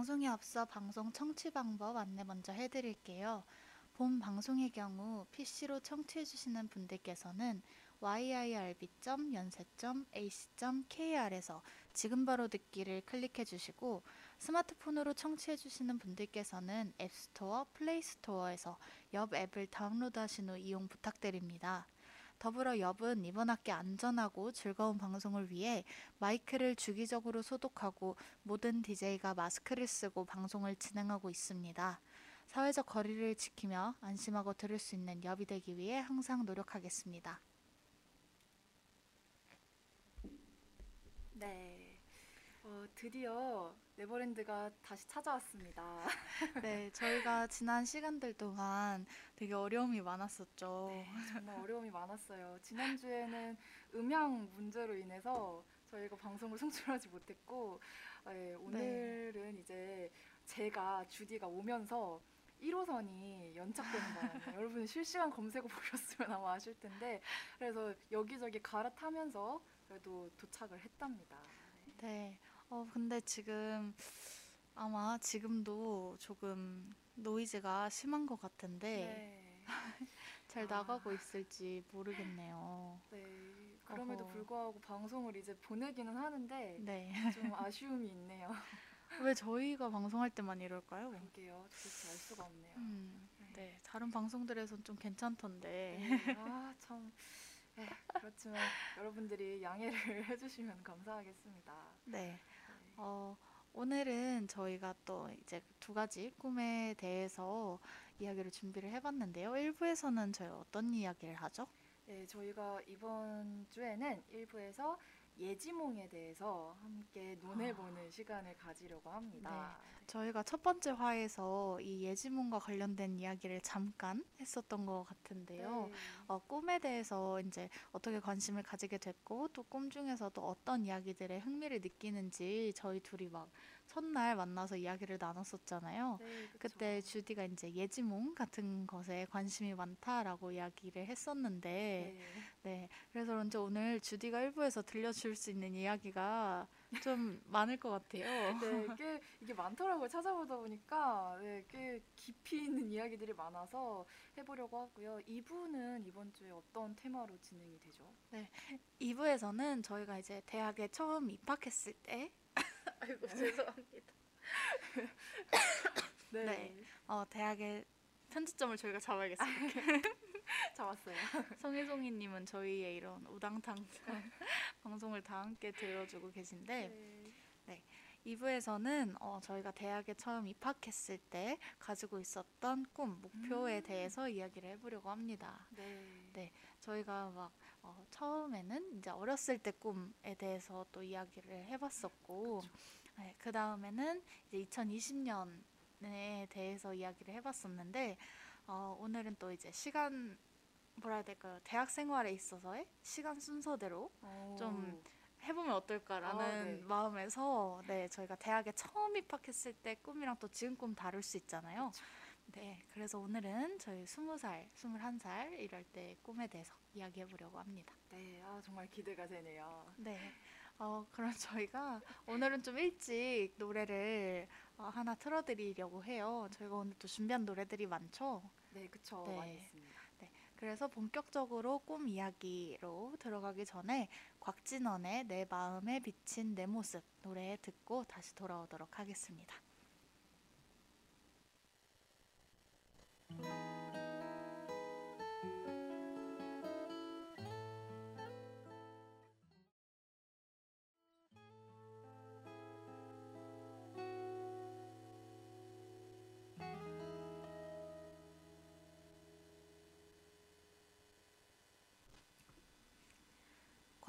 방송에 앞서 방송 청취 방법 안내 먼저 해드릴게요. 본 방송의 경우 PC로 청취해주시는 분들께서는 yirb.연세.ac.kr에서 지금 바로 듣기를 클릭해 주시고 스마트폰으로 청취해 주시는 분들께서는 앱스토어, 플레이스토어에서 엽 앱을 다운로드 하신 후 이용 부탁드립니다. 더불어 엽은 이번 학기 안전하고 즐거운 방송을 위해 마이크를 주기적으로 소독하고 모든 DJ가 마스크를 쓰고 방송을 진행하고 있습니다. 사회적 거리를 지키며 안심하고 들을 수 있는 엽이 되기 위해 항상 노력하겠습니다. 네. 어, 드디어 네버랜드가 다시 찾아왔습니다. 네, 저희가 지난 시간들 동안 되게 어려움이 많았었죠. 네, 정말 어려움이 많았어요. 지난주에는 음향 문제로 인해서 저희가 방송을 송출하지 못했고, 네, 오늘은 이제 제가 주디가 오면서 1호선이 연착되는 바람에 여러분 실시간 검색어 보셨으면 아마 아실 텐데 그래서 여기저기 갈아타면서 그래도 도착을 했답니다. 네. 네. 어, 근데 지금 아마 지금도 조금 노이즈가 심한 것 같은데 네. 잘 아. 나가고 있을지 모르겠네요. 네. 그럼에도 어허. 불구하고 방송을 이제 보내기는 하는데 네. 좀 아쉬움이 있네요. 왜 저희가 방송할 때만 이럴까요? 그러게요. 도대체 알 수가 없네요. 음, 네. 다른 방송들에선 좀 괜찮던데. 네. 아, 참. 네, 그렇지만 여러분들이 양해를 해주시면 감사하겠습니다. 네. 네. 어, 오늘은 저희가 또 이제 두 가지 꿈에 대해서 이야기를 준비를 해봤는데요. 1부에서는 저희 어떤 이야기를 하죠? 네, 저희가 이번 주에는 1부에서 예지몽에 대해서 함께 논해보는 시간을 가지려고 합니다. 저희가 첫 번째 화에서 이 예지몽과 관련된 이야기를 잠깐 했었던 것 같은데요. 네. 어, 꿈에 대해서 이제 어떻게 관심을 가지게 됐고 또 꿈 중에서도 어떤 이야기들에 흥미를 느끼는지 저희 둘이 막 첫날 만나서 이야기를 나눴었잖아요. 네, 그쵸. 그때 주디가 이제 예지몽 같은 것에 관심이 많다라고 이야기를 했었는데 네. 네. 그래서 그런지 오늘 주디가 일부에서 들려줄 수 있는 이야기가 좀 많을 것 같아요. 네, 꽤 이게 많더라고요. 찾아보다 보니까 네, 꽤 깊이 있는 이야기들이 많아서 해보려고 하고요. 2부는 이번 주에 어떤 테마로 진행이 되죠? 2부에서는 저희가 이제 대학에 처음 입학했을 때 아이고 죄송합니다. 네. 어, 대학의 편집점을 저희가 잡아야겠습니다. 잡았어요. 성혜송이님은 저희의 이런 우당탕 방송을 다 함께 들어주고 계신데 네. 2부에서는 어, 저희가 대학에 처음 입학했을 때 가지고 있었던 꿈, 목표에 음. 대해서 이야기를 해보려고 합니다. 네. 네. 저희가 막 어, 처음에는 이제 어렸을 때 꿈에 대해서 또 이야기를 해봤었고, 네, 그 다음에는 이제 2020년에 대해서 이야기를 해봤었는데, 어, 오늘은 또 이제 시간 뭐라 해야 될까요? 대학 생활에 있어서의 시간 순서대로 오. 좀 해보면 어떨까라는 아, 네. 마음에서 네 저희가 대학에 처음 입학했을 때 꿈이랑 또 지금 꿈 다를 수 있잖아요. 그쵸. 네 그래서 오늘은 저희 스무 살, 스물한 살 이럴 때 꿈에 대해서 이야기해 보려고 합니다. 네, 아 정말 기대가 되네요. 네. 어, 그럼 저희가 오늘은 좀 일찍 노래를 어, 하나 틀어드리려고 해요. 저희가 오늘 또 준비한 노래들이 많죠. 네, 그쵸. 네. 많이 있습니다. 그래서 본격적으로 꿈 이야기로 들어가기 전에 곽진원의 내 마음에 비친 내 모습 노래 듣고 다시 돌아오도록 하겠습니다.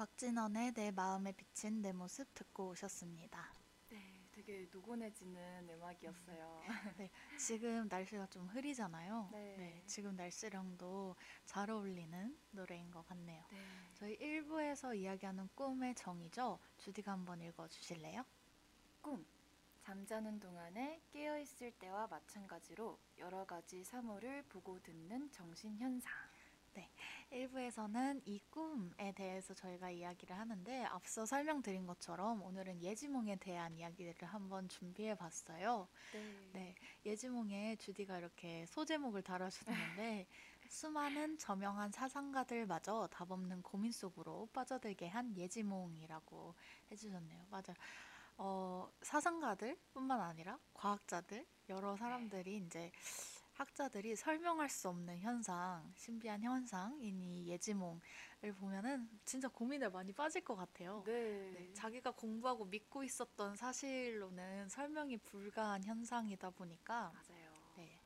곽진원의 내 마음에 비친 내 모습 듣고 오셨습니다. 네, 되게 노곤해지는 음악이었어요. 지금 날씨가 좀 흐리잖아요. 네. 지금 날씨랑도 잘 어울리는 노래인 것 같네요. 네. 저희 1부에서 이야기하는 꿈의 정의죠. 주디가 한번 읽어주실래요? 꿈. 잠자는 동안에 깨어 있을 때와 마찬가지로 여러 가지 사물을 보고 듣는 정신 현상. 1부에서는 이 꿈에 대해서 저희가 이야기를 하는데 앞서 설명드린 것처럼 오늘은 예지몽에 대한 이야기를 한번 준비해 봤어요. 네. 네, 예지몽에 주디가 이렇게 소제목을 달아주셨는데 수많은 저명한 사상가들마저 답 없는 고민 속으로 빠져들게 한 예지몽이라고 해주셨네요. 맞아요. 어, 사상가들뿐만 아니라 과학자들 여러 사람들이 이제 학자들이 설명할 수 없는 현상, 신비한 현상인 이 예지몽을 보면은 진짜 고민에 많이 빠질 것 같아요. 네. 네, 자기가 공부하고 믿고 있었던 사실로는 설명이 불가한 현상이다 보니까 맞아요. 네.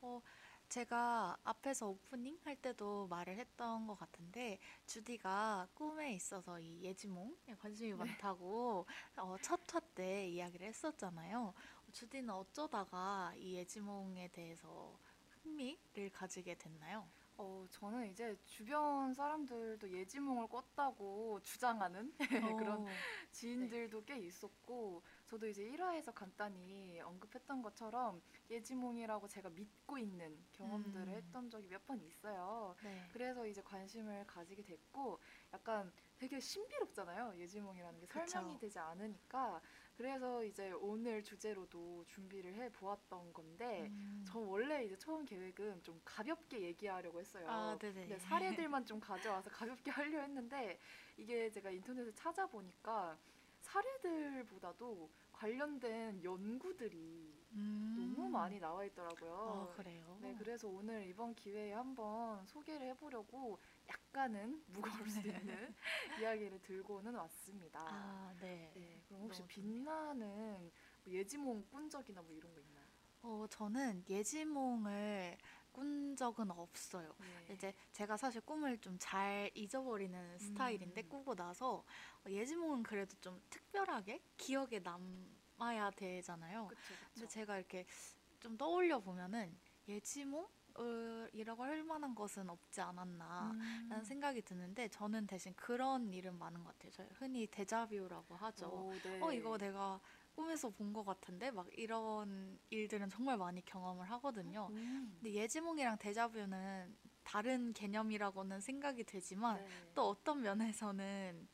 어, 제가 앞에서 오프닝 할 때도 말을 했던 것 같은데 주디가 꿈에 있어서 이 예지몽에 관심이 많다고 어, 첫화 때 이야기를 했었잖아요. 주디는 어쩌다가 이 예지몽에 대해서 흥미를 가지게 됐나요? 어, 저는 이제 주변 사람들도 예지몽을 꿨다고 주장하는 그런 어, 지인들도 꽤 있었고, 저도 이제 1화에서 간단히 언급했던 것처럼 예지몽이라고 제가 믿고 있는 경험들을 음. 했던 적이 몇 번 있어요. 네. 그래서 이제 관심을 가지게 됐고, 약간 되게 신비롭잖아요. 예지몽이라는 게 그쵸. 설명이 되지 않으니까. 그래서 이제 오늘 주제로도 준비를 해 보았던 건데, 음. 저 원래 이제 처음 계획은 좀 가볍게 얘기하려고 했어요. 아, 네네. 사례들만 좀 가져와서 가볍게 하려 했는데 이게 제가 인터넷에 찾아보니까 사례들보다도 관련된 연구들이 음. 너무 많이 나와 있더라고요. 아, 그래요? 네, 그래서 오늘 이번 기회에 한번 소개를 해보려고 약간은 무거울 수 있는 이야기를 들고는 왔습니다. 아, 네. 네, 그럼 혹시 좋네요. 빛나는 뭐 예지몽 꾼 적이나 뭐 이런 거 있나요? 어, 저는 예지몽을 꾼 적은 없어요. 네. 이제 제가 사실 꿈을 좀 잘 잊어버리는 스타일인데 음. 꾸고 나서 어, 예지몽은 그래도 좀 특별하게 기억에 남아야 되잖아요. 그쵸, 그쵸. 근데 제가 이렇게 좀 떠올려 보면은 예지몽 이라고 할 만한 것은 없지 않았나. 음. 라는 생각이 드는데 저는 대신 그런 일은 많은 것 같아요. 저희 흔히 데자뷰라고 하죠. 오, 네. 어 이거 내가 꿈에서 본 것 같은데 막 이런 일들은 정말 많이 경험을 하거든요. 음. 근데 예지몽이랑 데자뷰는 다른 개념이라고는 생각이 되지만 네. 또 어떤 면에서는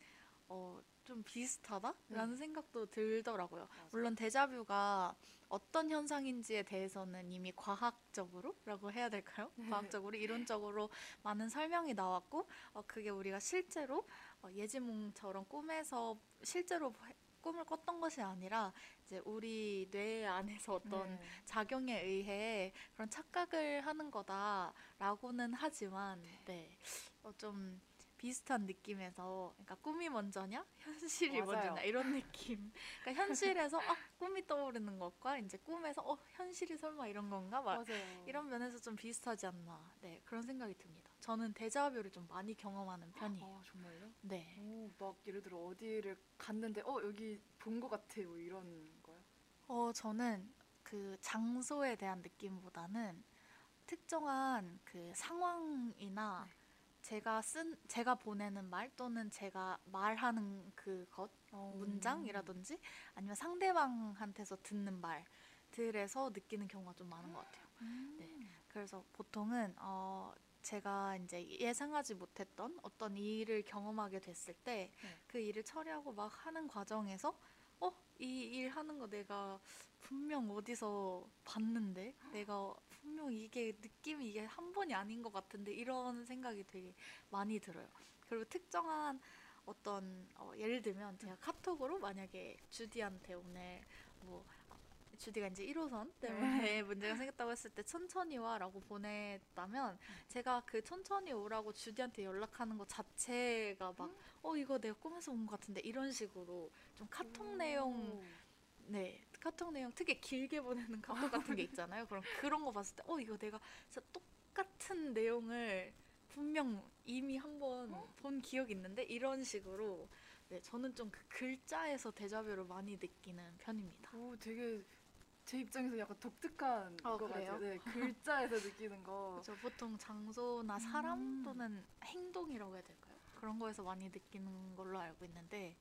어, 좀 비슷하다라는 네. 생각도 들더라고요. 맞아요. 물론 데자뷰가 어떤 현상인지에 대해서는 이미 과학적으로라고 해야 될까요? 네. 과학적으로 이론적으로 많은 설명이 나왔고 어, 그게 우리가 실제로 어, 예지몽처럼 꿈에서 실제로 해- 꿈을 꿨던 것이 아니라 이제 우리 뇌 안에서 어떤 네. 작용에 의해 그런 착각을 하는 거다라고는 하지만 네. 어, 좀 비슷한 느낌에서 그러니까 꿈이 먼저냐 현실이 맞아요. 먼저냐 이런 느낌. 그러니까 현실에서 아 꿈이 떠오르는 것과 이제 꿈에서 어 현실이 설마 이런 건가 막 맞아요. 이런 면에서 좀 비슷하지 않나. 네 그런 생각이 듭니다. 저는 데자뷰를 좀 많이 경험하는 편이에요. 아 정말요? 네. 오, 막 예를 들어 어디를 갔는데 어 여기 본 것 같아 뭐 이런 거요? 어, 저는 그 장소에 대한 느낌보다는 특정한 그 상황이나 네. 제가 쓴, 제가 보내는 말 또는 제가 말하는 그것, 어. 문장이라든지 아니면 상대방한테서 듣는 말들에서 느끼는 경우가 좀 많은 것 같아요. 음. 네. 그래서 보통은, 어, 제가 이제 예상하지 못했던 어떤 일을 경험하게 됐을 때 네. 그 일을 처리하고 막 하는 과정에서 어, 이 일 하는 거 내가 분명 어디서 봤는데 내가 분명 이게 느낌이 이게 한 번이 아닌 것 같은데 이런 생각이 되게 많이 들어요. 그리고 특정한 어떤 어, 예를 들면 제가 카톡으로 만약에 주디한테 오늘 뭐 주디가 이제 1호선 때문에 문제가 생겼다고 했을 때 천천히 와라고 보냈다면 제가 그 천천히 오라고 주디한테 연락하는 것 자체가 막 어 이거 내가 꿈에서 본것 같은데 이런 식으로 좀 카톡 내용 오. 네 카톡 내용 특히 길게 보내는 카톡 같은 게 있잖아요 그럼 그런 거 봤을 때 어 이거 내가 진짜 똑같은 내용을 분명 이미 한번 본 기억이 있는데 이런 식으로 네 저는 좀 그 글자에서 데자뷰를 많이 느끼는 편입니다. 오, 되게 제 입장에서 약간 독특한 어, 것 그래요? 같아요. 네, 글자에서 느끼는 거. 그렇죠. 보통 장소나 사람 음. 또는 행동이라고 해야 될까요? 그런 거에서 많이 느끼는 걸로 알고 있는데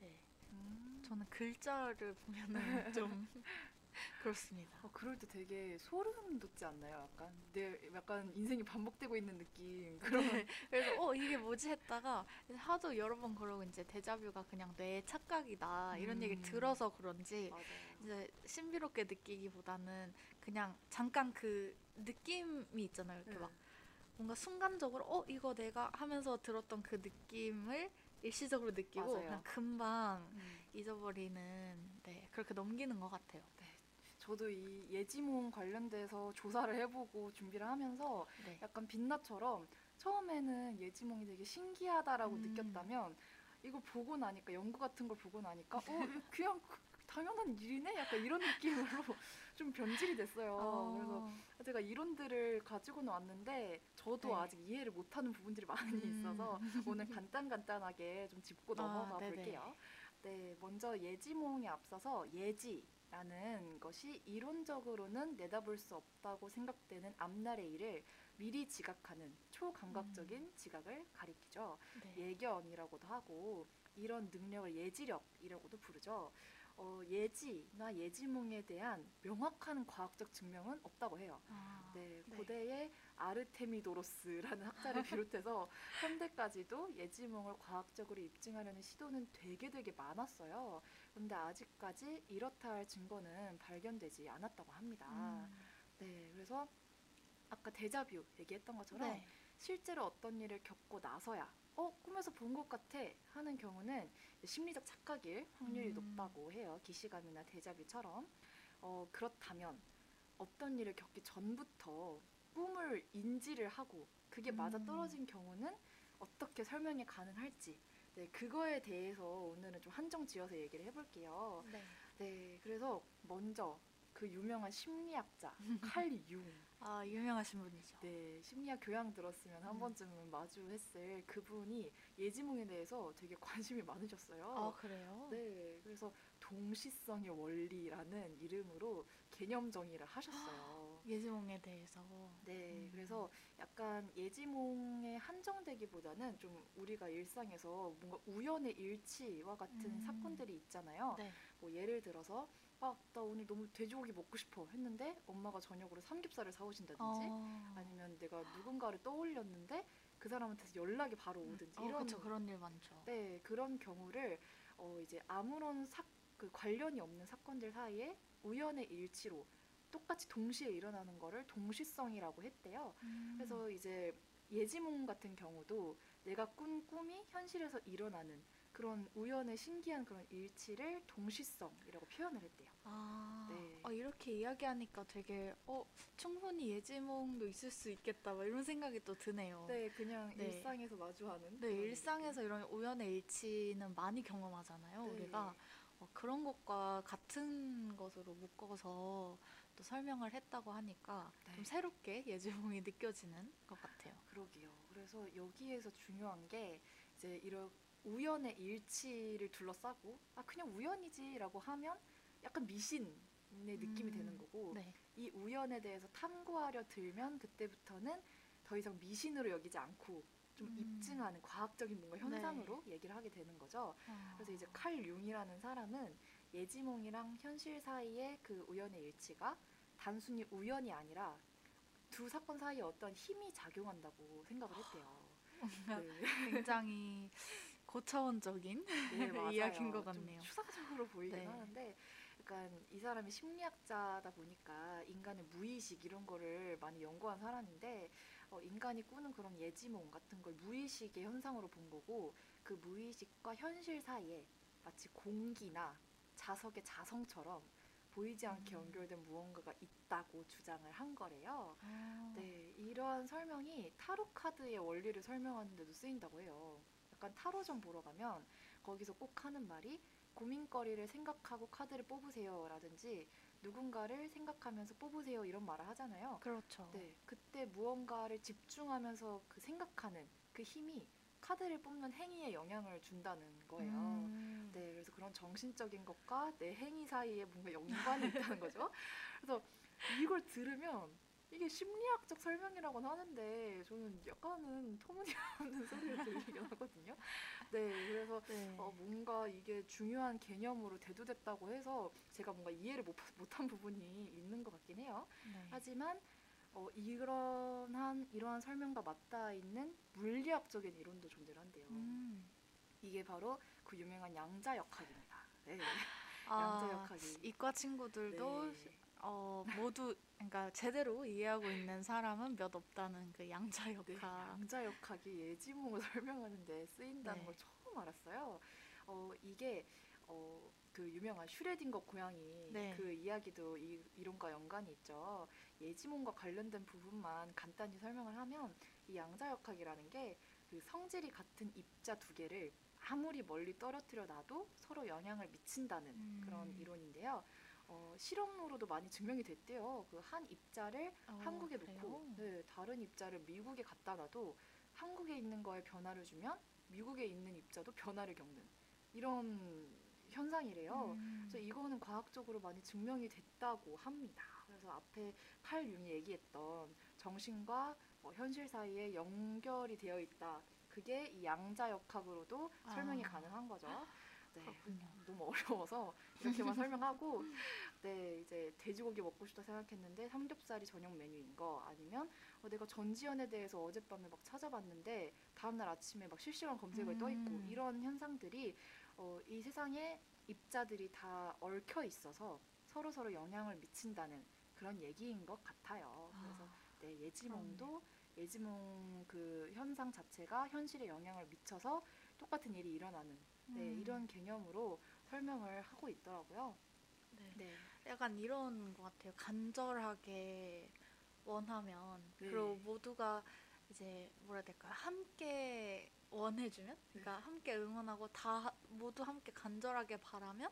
네 음. 저는 글자를 보면은 좀 그렇습니다. 어, 그럴 때 되게 소름 돋지 않나요? 약간 내 약간 인생이 반복되고 있는 느낌. 그런 네. 그래서 어 이게 뭐지 했다가 하도 여러 번 그러고 이제 데자뷰가 그냥 뇌의 착각이다 이런 얘기를 음. 들어서 그런지 맞아요. 이제 신비롭게 느끼기보다는 그냥 잠깐 그 느낌이 있잖아요. 이렇게 네. 막 뭔가 순간적으로 어 이거 내가 하면서 들었던 그 느낌을 일시적으로 느끼고 맞아요. 그냥 금방 음. 잊어버리는 네 그렇게 넘기는 것 같아요. 저도 이 예지몽 관련돼서 조사를 해보고 준비를 하면서 네. 약간 빛나처럼 처음에는 예지몽이 되게 신기하다라고 음. 느꼈다면 이걸 보고 나니까 연구 같은 걸 보고 나니까 어 그냥 당연한 일이네 약간 이런 느낌으로 좀 변질이 됐어요. 그래서 제가 이론들을 가지고는 왔는데 저도 네. 아직 이해를 못하는 부분들이 많이 음. 있어서 오늘 간단 간단하게 좀 짚고 아, 넘어가 네네. 볼게요. 네, 먼저 예지몽에 앞서서 예지 라는 것이 이론적으로는 내다볼 수 없다고 생각되는 앞날의 일을 미리 지각하는 초감각적인 지각을 가리키죠. 네. 예견이라고도 하고 이런 능력을 예지력이라고도 부르죠. 어, 예지나 예지몽에 대한 명확한 과학적 증명은 없다고 해요. 아, 네, 네. 고대의 아르테미도로스라는 학자를 비롯해서 현대까지도 예지몽을 과학적으로 입증하려는 시도는 되게 되게 많았어요. 근데 아직까지 이렇다 할 증거는 발견되지 않았다고 합니다. 음. 네, 그래서 아까 데자뷰 얘기했던 것처럼 네. 실제로 어떤 일을 겪고 나서야 어 꿈에서 본 것 같아 하는 경우는 심리적 착각일 확률이 음. 높다고 해요 기시감이나 데자뷰처럼 어 그렇다면 어떤 일을 겪기 전부터 꿈을 인지를 하고 그게 맞아 음. 떨어진 경우는 어떻게 설명이 가능할지 네 그거에 대해서 오늘은 좀 한정 지어서 얘기를 해볼게요 네. 네 그래서 먼저 그 유명한 심리학자 칼 융. 아 유명하신 분이죠. 네, 심리학 교양 들었으면 한 음. 번쯤은 마주했을 그분이 예지몽에 대해서 되게 관심이 많으셨어요. 아 그래요? 네, 그래서 동시성의 원리라는 이름으로 개념 정의를 하셨어요. 예지몽에 대해서. 네, 음. 그래서 약간 예지몽에 한정되기보다는 좀 우리가 일상에서 뭔가 우연의 일치와 같은 음. 사건들이 있잖아요. 네. 뭐 예를 들어서 아, 나 오늘 너무 돼지고기 먹고 싶어 했는데 엄마가 저녁으로 삼겹살을 사오신다든지 어. 아니면 내가 누군가를 떠올렸는데 그 사람한테서 연락이 바로 오든지 어, 이런 그렇죠. 그런 일 많죠. 네 그런 경우를 어 이제 아무런 사, 그 관련이 없는 사건들 사이에 우연의 일치로 똑같이 동시에 일어나는 거를 동시성이라고 했대요. 음. 그래서 이제 예지몽 같은 경우도 내가 꾼 꿈이 현실에서 일어나는 그런 우연의 신기한 그런 일치를 동시성이라고 표현을 했대요. 아, 네. 어, 이렇게 이야기하니까 되게 어 충분히 예지몽도 있을 수 있겠다 막 이런 생각이 또 드네요. 네, 그냥 네. 일상에서 마주하는. 네, 일상에서 이런 우연의 일치는 많이 경험하잖아요. 네. 우리가 어, 그런 것과 같은 것으로 묶어서 또 설명을 했다고 하니까 네. 좀 새롭게 예지몽이 느껴지는 것 같아요. 그러게요. 그래서 여기에서 중요한 게 이제 이런 우연의 일치를 둘러싸고 아 그냥 우연이지라고 하면 약간 미신의 느낌이 음, 되는 거고 네. 이 우연에 대해서 탐구하려 들면 그때부터는 더 이상 미신으로 여기지 않고 좀 음. 입증하는 과학적인 뭔가 현상으로 얘기를 하게 되는 거죠. 그래서 이제 칼 융이라는 사람은 예지몽이랑 현실 사이의 그 우연의 일치가 단순히 우연이 아니라 두 사건 사이에 어떤 힘이 작용한다고 생각을 했대요. 뭔가 네. 굉장히 고차원적인 네. 이야기인 것좀 같네요. 추상적으로 보이긴 네. 하는데 약간 이 사람이 심리학자다 보니까 인간의 무의식 이런 거를 많이 연구한 사람인데 어, 인간이 꾸는 그런 예지몽 같은 걸 무의식의 현상으로 본 거고 그 무의식과 현실 사이에 마치 공기나 자석의 자성처럼 보이지 않게 음. 연결된 무언가가 있다고 주장을 한 거래요. 아, 네, 이러한 설명이 타로 카드의 원리를 설명하는 데도 쓰인다고 해요. 약간 타로점 보러 가면 거기서 꼭 하는 말이 고민거리를 생각하고 카드를 뽑으세요라든지 누군가를 생각하면서 뽑으세요 이런 말을 하잖아요. 그렇죠. 네, 그때 무언가를 집중하면서 그 생각하는 그 힘이 카드를 뽑는 행위에 영향을 준다는 거예요. 음, 네, 그래서 그런 정신적인 것과 내 행위 사이에 뭔가 연관이 있다는 거죠. 그래서 이걸 들으면 이게 심리학적 설명이라고는 하는데 저는 약간은 터무니없는 소리를 들리긴 하거든요. 네, 그래서 네. 어, 뭔가 이게 중요한 개념으로 대두됐다고 해서 제가 뭔가 이해를 못, 못한 부분이 있는 것 같긴 해요. 네. 하지만 어, 이러한 이러한 설명과 맞닿아 있는 물리학적인 이론도 존재한대요. 음. 이게 바로 그 유명한 양자역학입니다. 네, 아, 양자역학이. 이과 친구들도 네. 어, 모두 그러니까 제대로 이해하고 있는 사람은 몇 없다는 그 네, 양자 역학. 양자 역학이 예지몽을 설명하는데 쓰인다는 네. 걸 처음 알았어요. 어, 이게 어, 그 유명한 슈레딩거 고양이 네. 그 이야기도 이 이론과 연관이 있죠. 예지몽과 관련된 부분만 간단히 설명을 하면 이 양자역학이라는 게 그 성질이 같은 입자 두 개를 아무리 멀리 떨어뜨려 놔도 서로 영향을 미친다는 음. 그런 이론인데요. 어, 실험으로도 많이 증명이 됐대요. 그 한 입자를 어, 한국에 그래요? 놓고 네, 다른 입자를 미국에 갖다 놔도 한국에 있는 거에 변화를 주면 미국에 있는 입자도 변화를 겪는 이런 현상이래요. 음. 그래서 이거는 과학적으로 많이 증명이 됐다고 합니다. 그래서 앞에 팔윤이 얘기했던 정신과 어, 현실 사이에 연결이 되어 있다. 그게 이 양자역학으로도 설명이 아. 가능한 거죠. 네. 그렇군요. 너무 어려워서 이렇게만 설명하고 네 이제 돼지고기 먹고 싶다 생각했는데 삼겹살이 저녁 메뉴인 거 아니면 어, 내가 전지현에 대해서 어젯밤에 막 찾아봤는데 다음날 아침에 막 실시간 검색어에 떠 있고 음. 이런 현상들이 어, 이 세상에 입자들이 다 얽혀 있어서 서로 서로 영향을 미친다는 그런 얘기인 것 같아요. 그래서 아, 네, 예지몽도 예지몽 그 현상 자체가 현실에 영향을 미쳐서 똑같은 일이 일어나는 네, 음. 이런 개념으로 설명을 하고 있더라고요. 네. 네. 약간 이런 것 같아요. 간절하게 원하면 네. 그리고 모두가 이제 뭐라 해야 될까요? 함께 원해주면, 그러니까 함께 응원하고 다 모두 함께 간절하게 바라면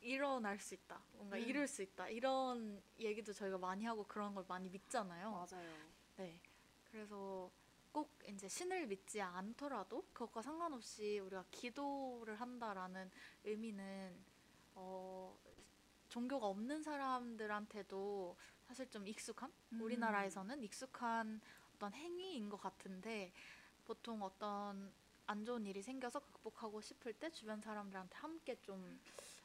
일어날 수 있다. 뭔가 음. 이룰 수 있다. 이런 얘기도 저희가 많이 하고 그런 걸 많이 믿잖아요. 맞아요. 네. 그래서 꼭 이제 신을 믿지 않더라도 그것과 상관없이 우리가 기도를 한다라는 의미는 어 종교가 없는 사람들한테도 사실 좀 익숙한 음. 우리나라에서는 익숙한 어떤 행위인 것 같은데 보통 어떤 안 좋은 일이 생겨서 극복하고 싶을 때 주변 사람들한테 함께 좀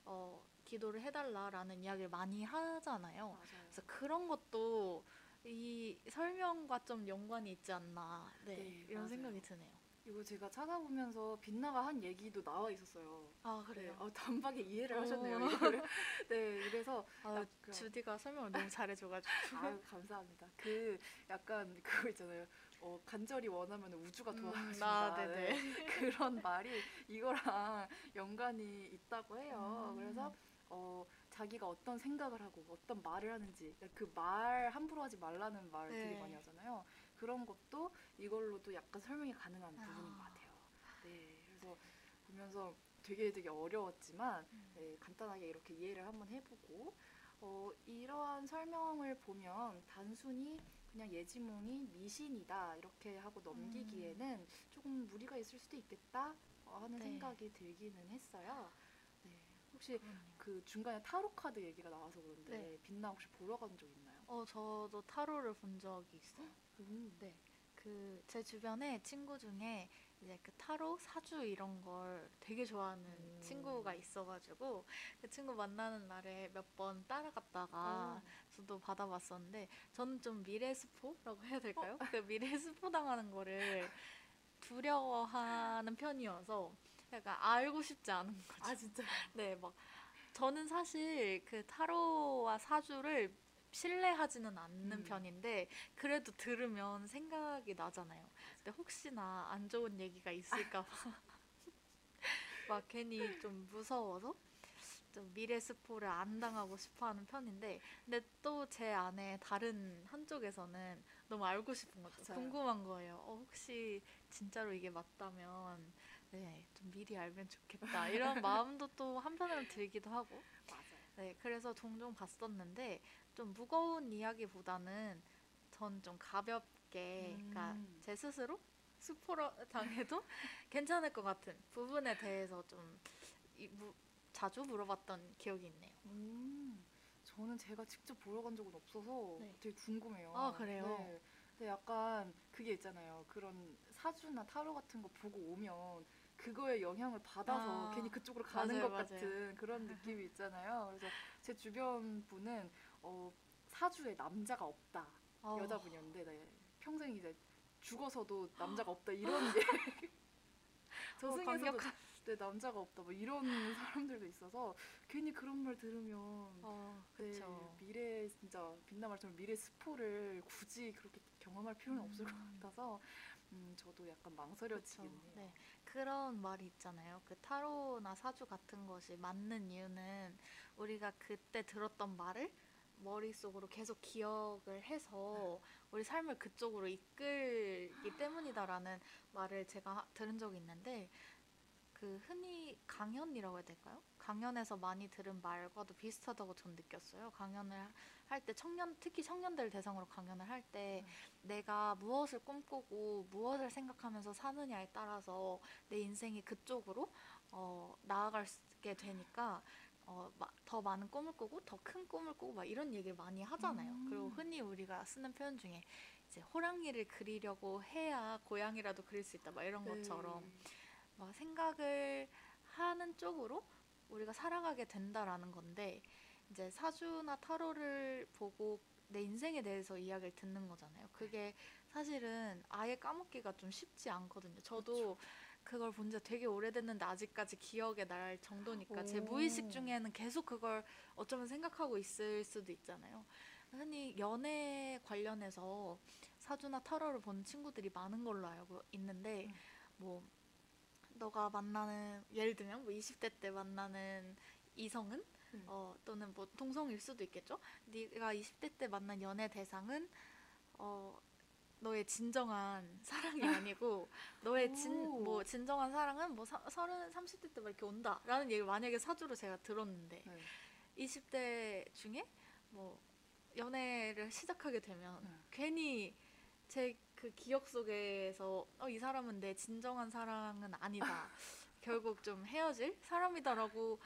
어, 기도를 해달라라는 이야기를 많이 하잖아요. 맞아요. 그래서 그런 것도 이 설명과 좀 연관이 있지 않나 네, 네, 이런 맞아요. 생각이 드네요. 이거 제가 찾아보면서 빛나가 한 얘기도 나와 있었어요. 아 네, 그래요. 어, 단박에 이해를 오. 하셨네요. 이거를. 네, 그래서 아, 약간- 주디가 설명을 너무 잘해줘가지고. 아유 감사합니다. 그 약간 그거 있잖아요. 어, 간절히 원하면 우주가 음, 도와준다. 아, 네네. 네. 그런 말이 이거랑 연관이 있다고 해요. 음. 그래서 어, 자기가 어떤 생각을 하고 어떤 말을 하는지 그 말 함부로 하지 말라는 말 되게 네. 많이 하잖아요. 그런 것도 이걸로도 약간 설명이 가능한 아. 부분인 것 같아요. 네, 그래서 보면서 되게 되게 어려웠지만 음. 네, 간단하게 이렇게 이해를 한번 해보고 어, 이러한 설명을 보면 단순히 그냥 예지몽이 미신이다 이렇게 하고 넘기기에는 조금 무리가 있을 수도 있겠다 어, 하는 네. 생각이 들기는 했어요. 네, 혹시 그렇네요. 그 중간에 타로 카드 얘기가 나와서 그런데 네. 빛나 혹시 보러 간 적 있나요? 어 저도 타로를 본 적이 있어요. 음, 네. 그 제 주변에 친구 중에 이제 그 타로 사주 이런 걸 되게 좋아하는 음. 친구가 있어가지고 그 친구 만나는 날에 몇 번 따라갔다가 어. 저도 받아봤었는데 저는 좀 미래 스포라고 해야 될까요? 어? 그 미래 스포 당하는 거를 두려워하는 편이어서 약간 알고 싶지 않은 거죠. 아 진짜 네, 막 저는 사실 그 타로와 사주를 신뢰하지는 않는 음. 편인데 그래도 들으면 생각이 나잖아요. 근데 혹시나 안 좋은 얘기가 있을까 봐 막 괜히 좀 무서워서 좀 미래 스포를 안 당하고 싶어 하는 편인데 근데 또 제 안에 다른 한쪽에서는 너무 알고 싶은 거죠. 맞아요. 궁금한 거예요. 어, 혹시 진짜로 이게 맞다면 네, 좀 미리 알면 좋겠다. 이런 마음도 또 한편으로는 들기도 하고. 맞아요. 네, 그래서 종종 봤었는데 좀 무거운 이야기보다는 전 좀 가볍게, 그러니까 음. 제 스스로 스포를 당해도 괜찮을 것 같은 부분에 대해서 좀 이, 무, 자주 물어봤던 기억이 있네요. 음, 저는 제가 직접 보러 간 적은 없어서 네. 되게 궁금해요. 아, 그래요? 네. 근데 약간 그게 있잖아요. 그런 사주나 타로 같은 거 보고 오면 그거에 영향을 받아서 아, 괜히 그쪽으로 가는 맞아요, 것 맞아요. 같은 그런 느낌이 있잖아요. 그래서 제 주변 분은 어, 사주에 남자가 없다 어, 여자분이었는데 네. 평생 이제 죽어서도 남자가 없다 이런 게 어, 저승에서도 강력한- 네, 남자가 없다 뭐 이런 사람들도 있어서 괜히 그런 말 들으면 어, 네, 그쵸. 미래 진짜 빛나 말처럼 미래 스포를 굳이 그렇게 경험할 필요는 없을 것 음. 같아서 음, 저도 약간. 해요. 네. 그런 말이 있잖아요. 그 타로나 사주 같은 것이 맞는 이유는 우리가 그때 들었던 말을 머릿속으로 계속 기억을 해서 우리 삶을 그쪽으로 이끌기 때문이다라는 말을 제가 하- 들은 적이 있는데 그 흔히 강연이라고 해야 될까요? 강연에서 많이 들은 말과도 비슷하다고 전 느꼈어요. 강연을 할 때 청년 특히 청년들 대상으로 강연을 할때 내가 무엇을 꿈꾸고 무엇을 생각하면서 사느냐에 따라서 내 인생이 그쪽으로 어, 나아가게 되니까 어, 마- 더 많은 꿈을 꾸고 더 큰 꿈을 꾸고 막 이런 얘기를 많이 하잖아요. 음. 그리고 흔히 우리가 쓰는 표현 중에 이제 호랑이를 그리려고 해야 고양이라도 그릴 수 있다 막 이런 네. 것처럼 막 생각을 하는 쪽으로 우리가 살아가게 된다라는 건데 이제 사주나 타로를 보고 내 인생에 대해서 이야기를 듣는 거잖아요. 그게 사실은 아예 까먹기가 좀 쉽지 않거든요. 저도 그걸 본 지 되게 오래됐는데 아직까지 기억에 날 정도니까 제 오. 무의식 중에는 계속 그걸 어쩌면 생각하고 있을 수도 있잖아요. 흔히 연애 관련해서 사주나 타로를 본 친구들이 많은 걸로 알고 있는데 음. 뭐 너가 만나는 예를 들면 뭐 20대 때 만나는 이성은 음. 어 또는 뭐 동성일 수도 있겠죠. 네가 20대 때 만난 연애 대상은 어 너의 진정한 사랑이 아니고 너의 진 오. 뭐 진정한 사랑은 뭐 사, 서른 30대 때 막 이렇게 온다라는 얘기를 만약에 사주로 제가 들었는데 네. 20대 중에 뭐 연애를 시작하게 되면 네. 괜히 제 그 기억 속에서 어, 이 사람은 내 진정한 사랑은 아니다. 결국 좀 헤어질 사람이다라고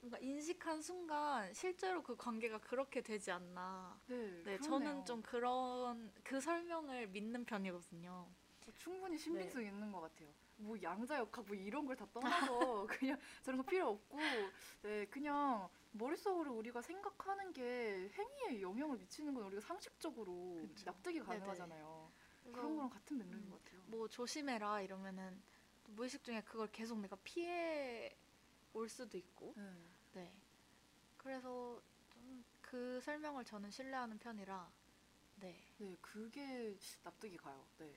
뭔가 인식한 순간 실제로 그 관계가 그렇게 되지 않나. 네, 네, 그러네요. 저는 좀 그런 그 설명을 믿는 편이거든요. 충분히 신빙성 네. 있는 것 같아요. 뭐 양자 역학 뭐 이런 걸 다 떠나서 그냥 저런 거 필요 없고 네 그냥 머릿속으로 우리가 생각하는 게 행위에 영향을 미치는 건 우리가 상식적으로 그쵸. 납득이 네네. 가능하잖아요. 그래서 그런 거랑 같은 맥락인 음, 것 같아요. 뭐 조심해라 이러면은 또 무의식 중에 그걸 계속 내가 피해 올 수도 있고. 네. 네. 그래서 좀 그 설명을 저는 신뢰하는 편이라 네. 네, 그게 납득이 가요. 네.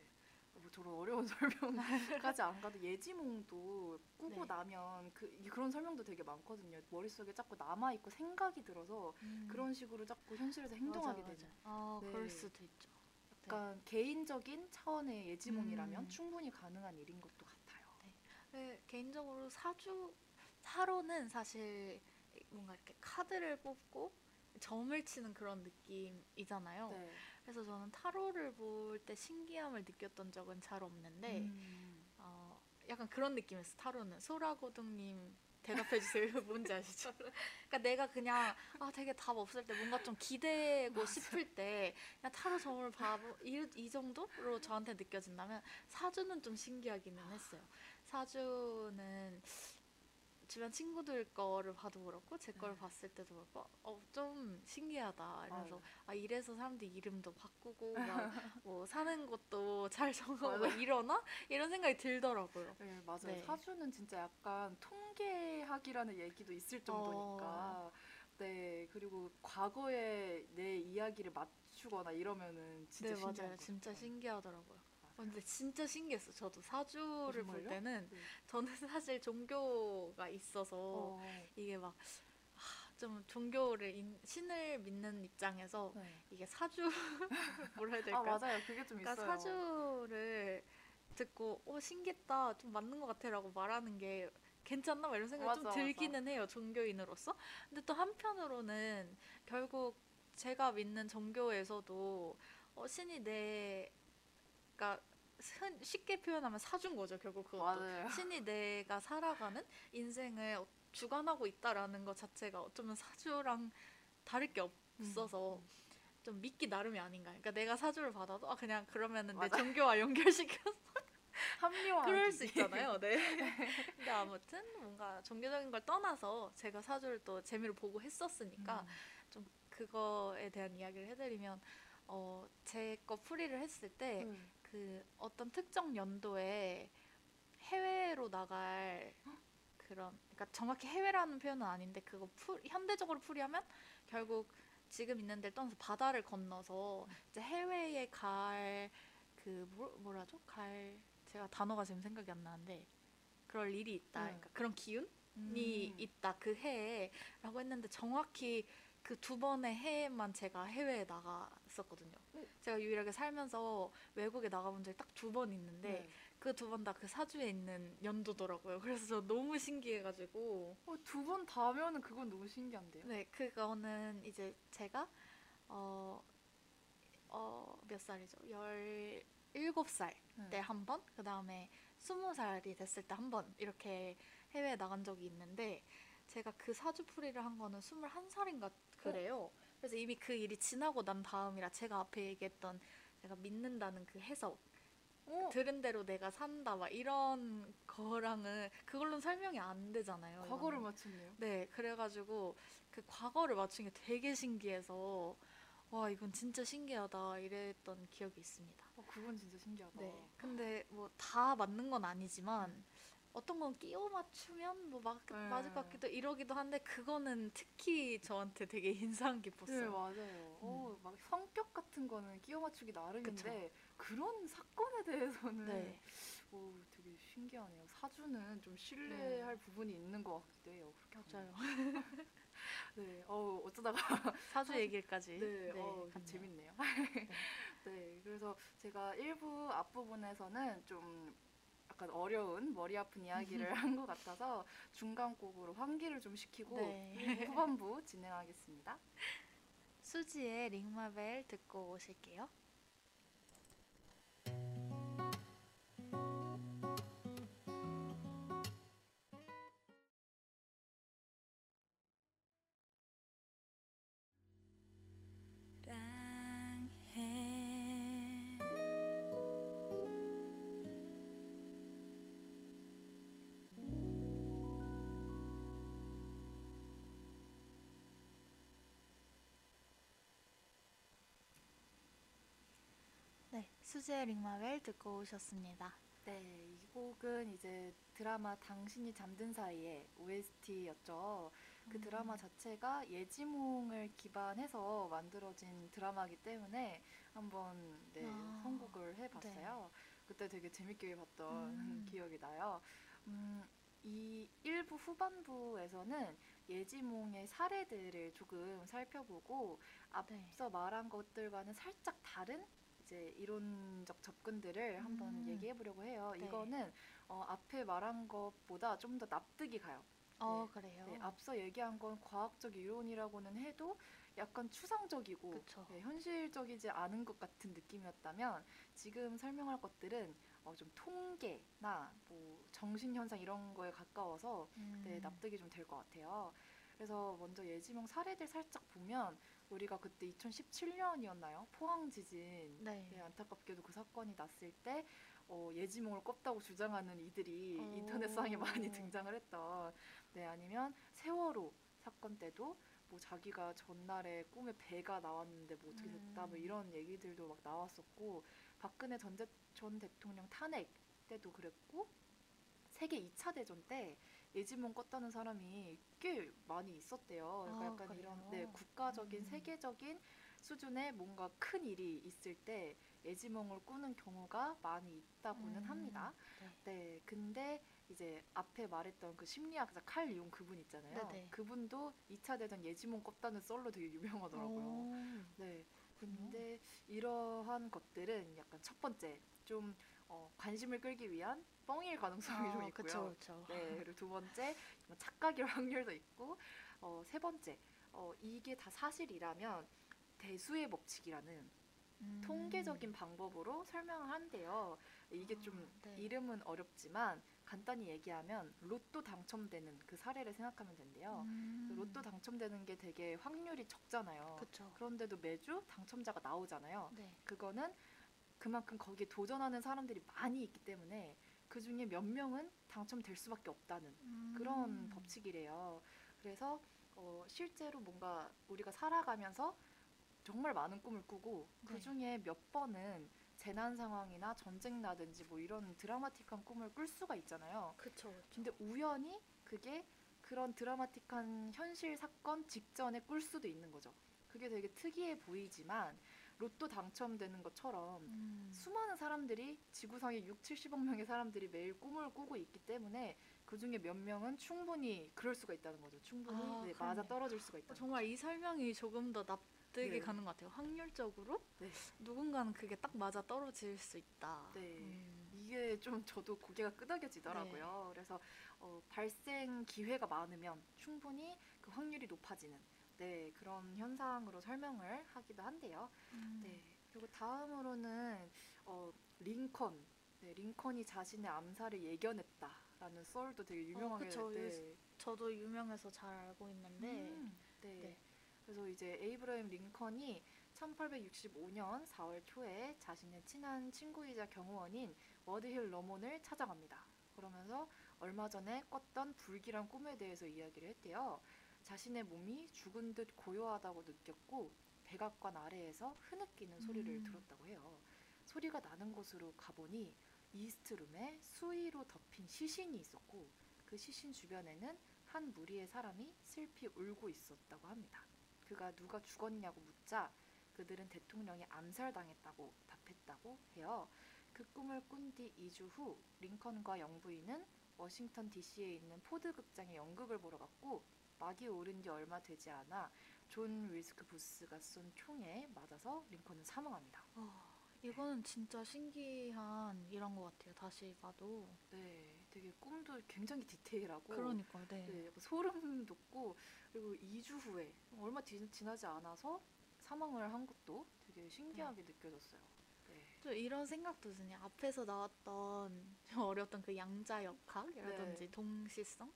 뭐 저런 어려운 설명까지 안 가도 예지몽도 꾸고 네. 나면 그 이- 그런 설명도 되게 많거든요. 머릿속에 자꾸 남아 있고 생각이 들어서 그런 식으로 자꾸 현실에서 행동하게 맞아. 맞아. 아, 네. 그럴 수도 있죠. 약간 개인적인 차원의 예지몽이라면 음. 충분히 가능한 일인 것도 같아요. 네, 개인적으로 사주 타로는 사실 뭔가 이렇게 카드를 뽑고 점을 치는 그런 느낌이잖아요. 네. 그래서 저는 타로를 볼 때 신기함을 느꼈던 적은 잘 없는데 음. 어, 약간 그런 느낌이었어. 타로는 소라고등님 대답해 주세요. 뭔지 아시죠? 그러니까 내가 그냥 아 되게 답 없을 때 뭔가 좀 기대고 싶을 때 그냥 타로 점을 봐보 이, 이 정도로 저한테 느껴진다면 사주는 좀 신기하기는 했어요. 사주는 주변 친구들 거를 봐도 그렇고 제 거를 네. 봤을 때도 그렇고 어 좀 신기하다 이러면서 아유. 아 이래서 사람들 이름도 바꾸고 막뭐 사는 것도 잘 정하고. 이러나 이런 생각이 들더라고요. 네, 맞아요. 네. 사주는 진짜 약간 통계학이라는 얘기도 있을 정도니까. 어. 네, 그리고 과거에 내 이야기를 맞추거나 이러면은 진짜 네 맞아요. 것 진짜. 신기하더라고요. 어, 근데 진짜 신기했어. 저도 사주를 볼 정말요? 때는 네. 저는 사실 종교가 있어서 어, 이게 막좀 종교를 인- 신을 믿는 입장에서 네. 이게 사주 뭐라 해야 아 될까? 맞아요. 그게 좀 그러니까 있어요. 사주를 듣고 어 신기했다 좀 맞는 것 같아라고 말하는 게 괜찮나 막 이런 생각이 좀 맞아, 맞아. 들기는 해요 종교인으로서 근데 또 한편으로는 결국 제가 믿는 종교에서도 어, 신이 내 가 흔- 쉽게 표현하면 사준 거죠 결국 그것도 맞아요. 신이 내가 살아가는 인생을 어- 주관하고 있다라는 것 자체가 어쩌면 사주랑 다를 게 없어서 음. 좀 믿기 나름이 아닌가. 그러니까 내가 사주를 받아도 아 그냥 그러면은 내 맞아. 종교와 연결시켜 합리화. 그럴 수 있잖아요. 네. 근데 아무튼 뭔가 종교적인 걸 떠나서 제가 사주를 또 재미로 보고 했었으니까 음. 좀 그거에 대한 이야기를 해드리면 어, 제 거 풀이를 했을 때 음. 그 어떤 특정 연도에 해외로 나갈 그런 그러니까 정확히 해외라는 표현은 아닌데 그거 풀, 현대적으로 풀이하면 결국 지금 있는 데를 떠나서 바다를 건너서 이제 해외에 갈 그 뭐라죠? 갈 제가 단어가 지금 생각이 안 나는데 그럴 일이 있다. 음. 그러니까 그런 기운이 음. 있다 그 해에라고 했는데 정확히 그 두 번의 해에만 제가 해외에 나갔었거든요. 오. 제가 유일하게 살면서 외국에 나가본 적이 딱 두 번 있는데 네. 그두 번 다 그 사주에 있는 연도더라고요. 그래서 저 너무 신기해가지고 어, 두 번 다면은 그건 너무 신기한데요. 네 그거는 이제 제가 어, 어, 몇 살이죠? 열 일곱 살 네. 때한 번, 그 다음에 스무 살이 됐을 때 한 번 이렇게 해외에 나간 적이 있는데 제가 그 사주풀이를 한 거는 스물한 살인가 그래요. 그래서 이미 그 일이 지나고 난 다음이라 제가 앞에 얘기했던 제가 믿는다는 그 해석 어, 들은 대로 내가 산다 막 이런 거랑은 그걸로는 설명이 안 되잖아요. 과거를. 맞췄네요. 네, 그래가지고 그 과거를 맞춘 게 되게 신기해서 와 이건 진짜 신기하다 이랬던 기억이 있습니다. 어, 그건 진짜 신기하다. 네, 근데 뭐 다 맞는 건 아니지만 어떤 건 끼워 맞추면 뭐 맞, 네. 맞을 것 같기도 이러기도 한데 그거는 특히 저한테 되게 인상 네 깊었어요. 맞아요. 어, 막 성격 같은 거는 끼워 맞추기 나름인데 그쵸. 그런 사건에 대해서는 네, 오, 되게 신기하네요. 사주는 좀 신뢰할 부분이 있는 것 같기도 해요. 그렇게 맞아요. 네, 어, 어쩌다가 사주 얘기까지. 네, 어, 갔네요. 재밌네요. 네, 그래서 제가 일부 앞부분에서는 좀 약간 어려운 머리 아픈 이야기를 한 것 같아서 중간 곡으로 환기를 좀 시키고 네. 후반부 진행하겠습니다. 수지의 링마벨 듣고 오실게요. 네, 수지의 링마벨 듣고 오셨습니다. 네, 이 곡은 이제 드라마 당신이 잠든 사이에 OST였죠. 그 음. 드라마 자체가 예지몽을 기반해서 만들어진 드라마이기 때문에 한번 네, 아, 선곡을 해봤어요. 그때 되게 재밌게 봤던 음. 기억이 나요. 음, 이 일부 후반부에서는 예지몽의 사례들을 조금 살펴보고 앞서 말한 것들과는 살짝 다른 이제 이론적 접근들을 한번 음. 얘기해 보려고 해요. 네. 이거는 어, 앞에 말한 것보다 좀 더 납득이 가요. 어 그래요. 네, 앞서 얘기한 건 과학적 이론이라고는 해도 약간 추상적이고. 네, 현실적이지 않은 것 같은 느낌이었다면 지금 설명할 것들은 어, 좀 통계나 뭐 정신 현상 이런 거에 가까워서 음. 네, 납득이 좀 될 것 같아요. 그래서 먼저 예지몽 사례들 살짝 보면 우리가 그때 2017년이었나요? 포항 지진. 네. 네, 안타깝게도 그 사건이 났을 때 어, 예지몽을 꿨다고 주장하는 이들이 오. 인터넷상에 많이 등장을 했던. 네, 아니면 세월호 사건 때도 뭐 자기가 전날에 꿈에 배가 나왔는데 뭐 어떻게 됐다 뭐 음. 이런 얘기들도 막 나왔었고 박근혜 전, 대, 전 대통령 탄핵 때도 그랬고 세계 2차 대전 때 예지몽 꿨다는 사람이 꽤 많이 있었대요. 그러니까 아, 약간 이런 그래요? 네, 국가적인 음. 세계적인 수준의 뭔가 큰 일이 있을 때 예지몽을 꾸는 경우가 많이 있다고는 음, 합니다. 네. 네, 근데 이제 앞에 말했던 그 심리학자 칼 리용 그분 있잖아요. 네네. 그분도 2차 대전 예지몽 꿨다는 썰로 되게 유명하더라고요. 오. 네. 근데 이러한 것들은 약간 첫 번째 좀 어, 관심을 끌기 위한 뻥일 가능성이 좀 아, 있고요. 그쵸 그쵸. 네, 그리고 두 번째 뭐 착각일 확률도 있고 어, 세 번째 어, 이게 다 사실이라면 대수의 법칙이라는 음. 통계적인 방법으로 설명을 한대요. 이게 좀 아, 네. 이름은 어렵지만 간단히 얘기하면 로또 당첨되는 그 사례를 생각하면 된대요. 음. 로또 당첨되는 게 되게 확률이 적잖아요. 그쵸. 그런데도 매주 당첨자가 나오잖아요. 네. 그거는 그만큼 거기에 도전하는 사람들이 많이 있기 때문에 그 중에 몇 명은 당첨될 수밖에 없다는 그런 음. 법칙이래요. 그래서 어, 실제로 뭔가 우리가 살아가면서 정말 많은 꿈을 꾸고 네. 그 중에 몇 번은 재난 상황이나 전쟁 나든지 뭐 이런 드라마틱한 꿈을 꿀 수가 있잖아요. 그쵸. 근데 우연히 그게 그런 드라마틱한 현실 사건 직전에 꿀 수도 있는 거죠. 그게 되게 특이해 보이지만 로또 당첨되는 것처럼 음. 수많은 사람들이 지구상에 6, 70억 명의 사람들이 매일 꿈을 꾸고 있기 때문에 그 중에 몇 명은 충분히 그럴 수가 있다는 거죠. 충분히 아, 네. 맞아 떨어질 수가 어, 있다. 정말 이 설명이 조금 더 납득이 네. 가는 것 같아요. 확률적으로 네. 누군가는 그게 딱 맞아 떨어질 수 있다. 네. 음. 이게 좀 저도 고개가 끄덕여지더라고요. 그래서 어, 발생 기회가 많으면 충분히 그 확률이 높아지는 네 그런 현상으로 설명을 하기도 한데요. 음. 네 그리고 다음으로는 어, 링컨 네, 링컨이 자신의 암살을 예견했다라는 썰도 되게 유명하게 그쵸. 네. 저도 유명해서 잘 알고 있는데 음, 네. 네. 그래서 이제 에이브러임 링컨이 1865년 4월 초에 자신의 친한 친구이자 경호원인 워드힐 러몬을 찾아갑니다. 그러면서 얼마 전에 꿨던 불길한 꿈에 대해서 이야기를 했대요. 자신의 몸이 죽은 듯 고요하다고 느꼈고 백악관 아래에서 흐느끼는 소리를 음. 들었다고 해요. 소리가 나는 곳으로 가보니 이스트룸에 수의로 덮인 시신이 있었고 그 시신 주변에는 한 무리의 사람이 슬피 울고 있었다고 합니다. 그가 누가 죽었냐고 묻자 그들은 대통령이 암살당했다고 답했다고 해요. 그 꿈을 꾼 뒤 2주 후 링컨과 영부인은 워싱턴 DC에 있는 포드 극장에 연극을 보러 갔고 막이 오른 지 얼마 되지 않아 존 윌크스 부스가 쏜 총에 맞아서 링컨은 사망합니다. 어, 이거는 진짜 신기한 이런 것 같아요. 다시 봐도. 네, 되게 꿈도 굉장히 디테일하고 그러니까 네. 네, 약간 소름 돋고 그리고 2주 후에 얼마 뒤, 지나지 않아서 사망을 한 것도 되게 신기하게 느껴졌어요. 네. 또 이런 생각도 드네요. 앞에서 나왔던 좀 어려웠던 그 양자 역학이라든지 네. 동시성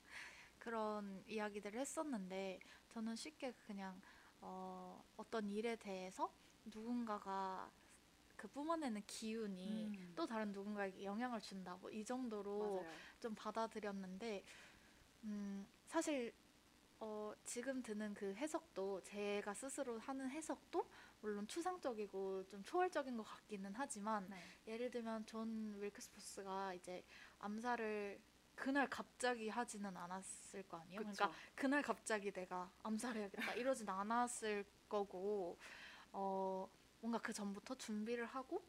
그런 이야기들을 했었는데 저는 쉽게 그냥 어, 어떤 일에 대해서 누군가가 그 뿜어내는 기운이 음. 또 다른 누군가에게 영향을 준다 뭐 이 정도로 맞아요. 좀 받아들였는데 음, 사실 어, 지금 드는 그 해석도 제가 스스로 하는 해석도 물론 추상적이고 좀 초월적인 것 같기는 하지만 네. 예를 들면 존 윌크스 부스가 이제 암살을 그날 갑자기 하지는 않았을 거 아니에요. 그쵸. 그러니까 그날 갑자기 내가 암살해야겠다 이러진 않았을 거고 어 뭔가 그 전부터 준비를 하고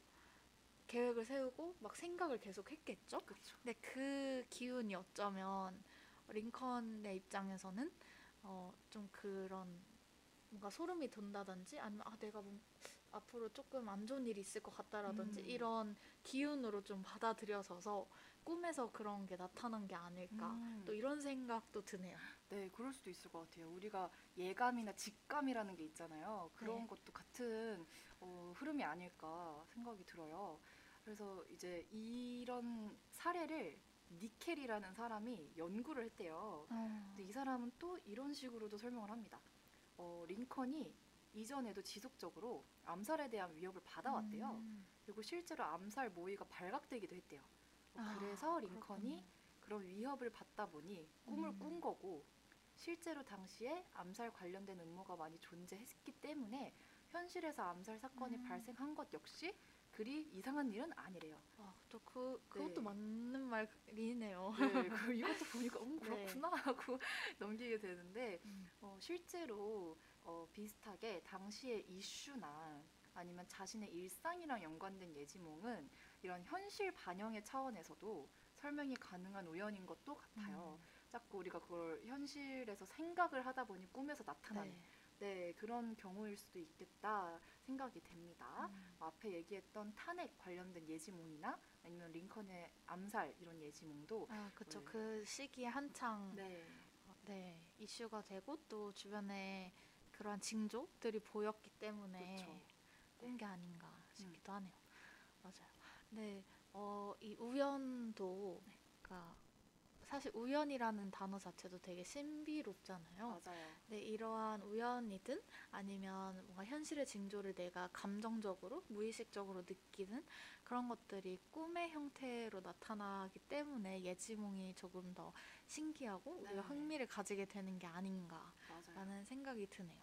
계획을 세우고 막 생각을 계속 했겠죠. 그쵸. 근데 그 기운이 어쩌면 링컨의 입장에서는 어 좀 그런 뭔가 소름이 돋는다든지 아니면 아 내가 뭐 앞으로 조금 안 좋은 일이 있을 것 같다라든지 음. 이런 기운으로 좀 받아들여서서 꿈에서 그런 게 나타난 게 아닐까 음. 또 이런 생각도 드네요. 네, 그럴 수도 있을 것 같아요. 우리가 예감이나 직감이라는 게 있잖아요. 그런 네. 것도 같은 어, 흐름이 아닐까 생각이 들어요. 그래서 이제 이런 사례를 니켈이라는 사람이 연구를 했대요. 근데 이 사람은 또 이런 식으로도 설명을 합니다. 어, 링컨이 이전에도 지속적으로 암살에 대한 위협을 받아왔대요. 음. 그리고 실제로 암살 모의가 발각되기도 했대요. 어, 아, 그래서 링컨이. 그런 위협을 받다 보니 꿈을 음. 꾼 거고 실제로 당시에 암살 관련된 음모가 많이 존재했기 때문에 현실에서 암살 사건이 음. 발생한 것 역시 그리 이상한 일은 아니래요. 아, 또 그, 그것도 네. 맞는 말이네요. 네, 그 이것도 보니까 음, 네. 그렇구나 하고 넘기게 되는데 음. 어, 실제로 어, 비슷하게 당시의 이슈나 아니면 자신의 일상이랑 연관된 예지몽은 이런 현실 반영의 차원에서도 설명이 가능한 우연인 것도 같아요. 음. 자꾸 우리가 그걸 현실에서 생각을 하다 보니 꿈에서 나타나는 네. 네, 그런 경우일 수도 있겠다 생각이 됩니다. 음. 앞에 얘기했던 탄핵 관련된 예지몽이나 아니면 링컨의 암살 이런 예지몽도 아, 그쵸. 네. 그 시기에 한창 네, 어, 네, 이슈가 되고 또 주변에 그러한 징조들이 보였기 때문에 그렇 죠. 꾼게 아닌가 싶기도 하네요. 맞아요. 근데 어, 이 우연도 그러니까 사실 우연이라는 단어 자체도 되게 신비롭잖아요. 맞아요. 네, 이러한 우연이든 아니면 뭔가 현실의 징조를 내가 감정적으로, 무의식적으로 느끼는 그런 것들이 꿈의 형태로 나타나기 때문에 예지몽이 조금 더 신기하고 우리가 네. 흥미를 가지게 되는 게 아닌가라는 맞아요. 생각이 드네요.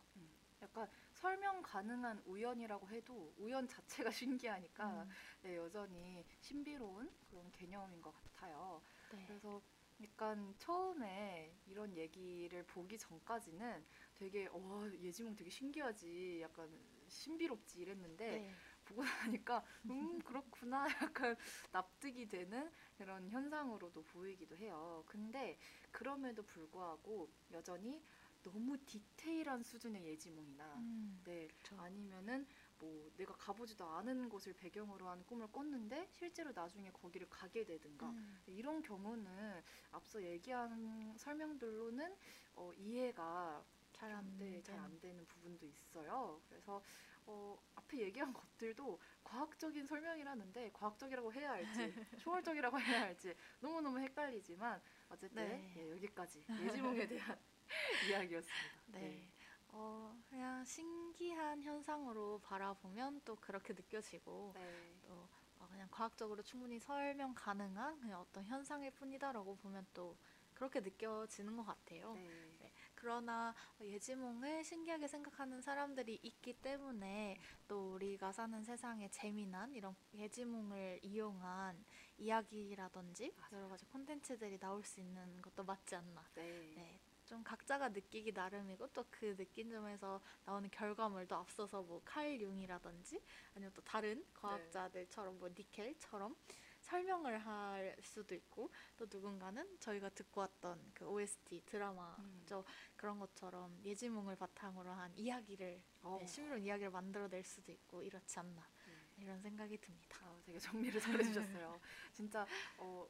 약간 설명 가능한 우연이라고 해도 우연 자체가 신기하니까 음, 네, 여전히 신비로운 그런 개념인 것 같아요. 네. 그래서 약간 처음에 이런 얘기를 보기 전까지는 되게 와 예지몽 되게 신기하지 약간 신비롭지 이랬는데 네. 보고 나니까 음 그렇구나 약간 납득이 되는 그런 현상으로도 보이기도 해요. 근데 그럼에도 불구하고 여전히 너무 디테일한 수준의 예지몽이나 음, 네 그쵸. 아니면은 뭐 내가 가보지도 않은 곳을 배경으로 한 꿈을 꿨는데 실제로 나중에 거기를 가게 되든가 음, 이런 경우는 앞서 얘기한 설명들로는 어, 이해가 잘안 네, 잘안 되는 부분도 있어요. 그래서 어, 앞에 얘기한 것들도 과학적인 설명이라는데 과학적이라고 해야 할지 초월적이라고 해야 할지 너무너무 헷갈리지만 어쨌든 네. 예, 여기까지 예지몽에 대한 이야기였습니다. 네. 어, 그냥 신기한 현상으로 바라보면 또 그렇게 느껴지고 네. 또 어, 그냥 과학적으로 충분히 설명 가능한 그냥 어떤 현상일 뿐이다라고 보면 또 그렇게 느껴지는 것 같아요. 네. 네. 그러나 예지몽을 신기하게 생각하는 사람들이 있기 때문에 또 우리가 사는 세상에 재미난 이런 예지몽을 이용한 이야기라든지 맞아요. 여러 가지 콘텐츠들이 나올 수 있는 것도 맞지 않나. 네. 네. 좀 각자가 느끼기 나름이고 또 그 느낀 점에서 나오는 결과물도 앞서서 뭐 칼 융이라든지 아니면 또 다른 과학자들처럼 뭐 니켈처럼 설명을 할 수도 있고 또 누군가는 저희가 듣고 왔던 그 OST 드라마죠 그런 것처럼 예지몽을 바탕으로 한 이야기를 어. 네, 신비로운 이야기를 만들어낼 수도 있고 이렇지 않나 네. 이런 생각이 듭니다. 아, 되게 정리를 잘해주셨어요. 진짜 어,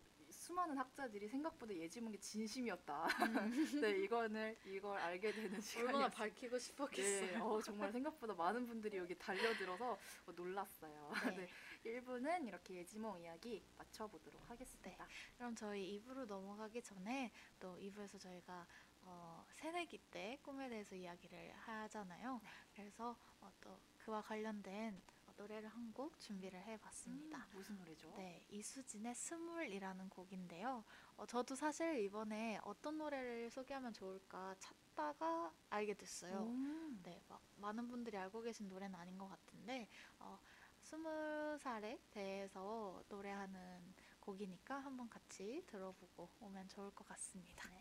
수많은 학자들이 생각보다 예지몽이 진심이었다. 네, 이거는 이걸 알게 되는 시간이 얼마나 밝히고 싶었겠어요. 네, 어, 정말 생각보다 많은 분들이 여기 달려들어서 어, 놀랐어요. 네. 네. 1부는 이렇게 예지몽 이야기 맞춰보도록 하겠습니다. 그럼 저희 2부로 넘어가기 전에 또 2부에서 저희가 어, 새내기 때 꿈에 대해서 이야기를 하잖아요. 그래서 어, 또 그와 관련된 어, 노래를 한 곡 준비를 해봤습니다. 음, 무슨 노래죠? 네, 이수진의 스물이라는 곡인데요. 어, 저도 사실 이번에 어떤 노래를 소개하면 좋을까 찾다가 알게 됐어요. 음, 네, 막 많은 분들이 알고 계신 노래는 아닌 것 같은데 어, 스무 살에 대해서 노래하는 곡이니까 한번 같이 들어보고 오면 좋을 것 같습니다. 다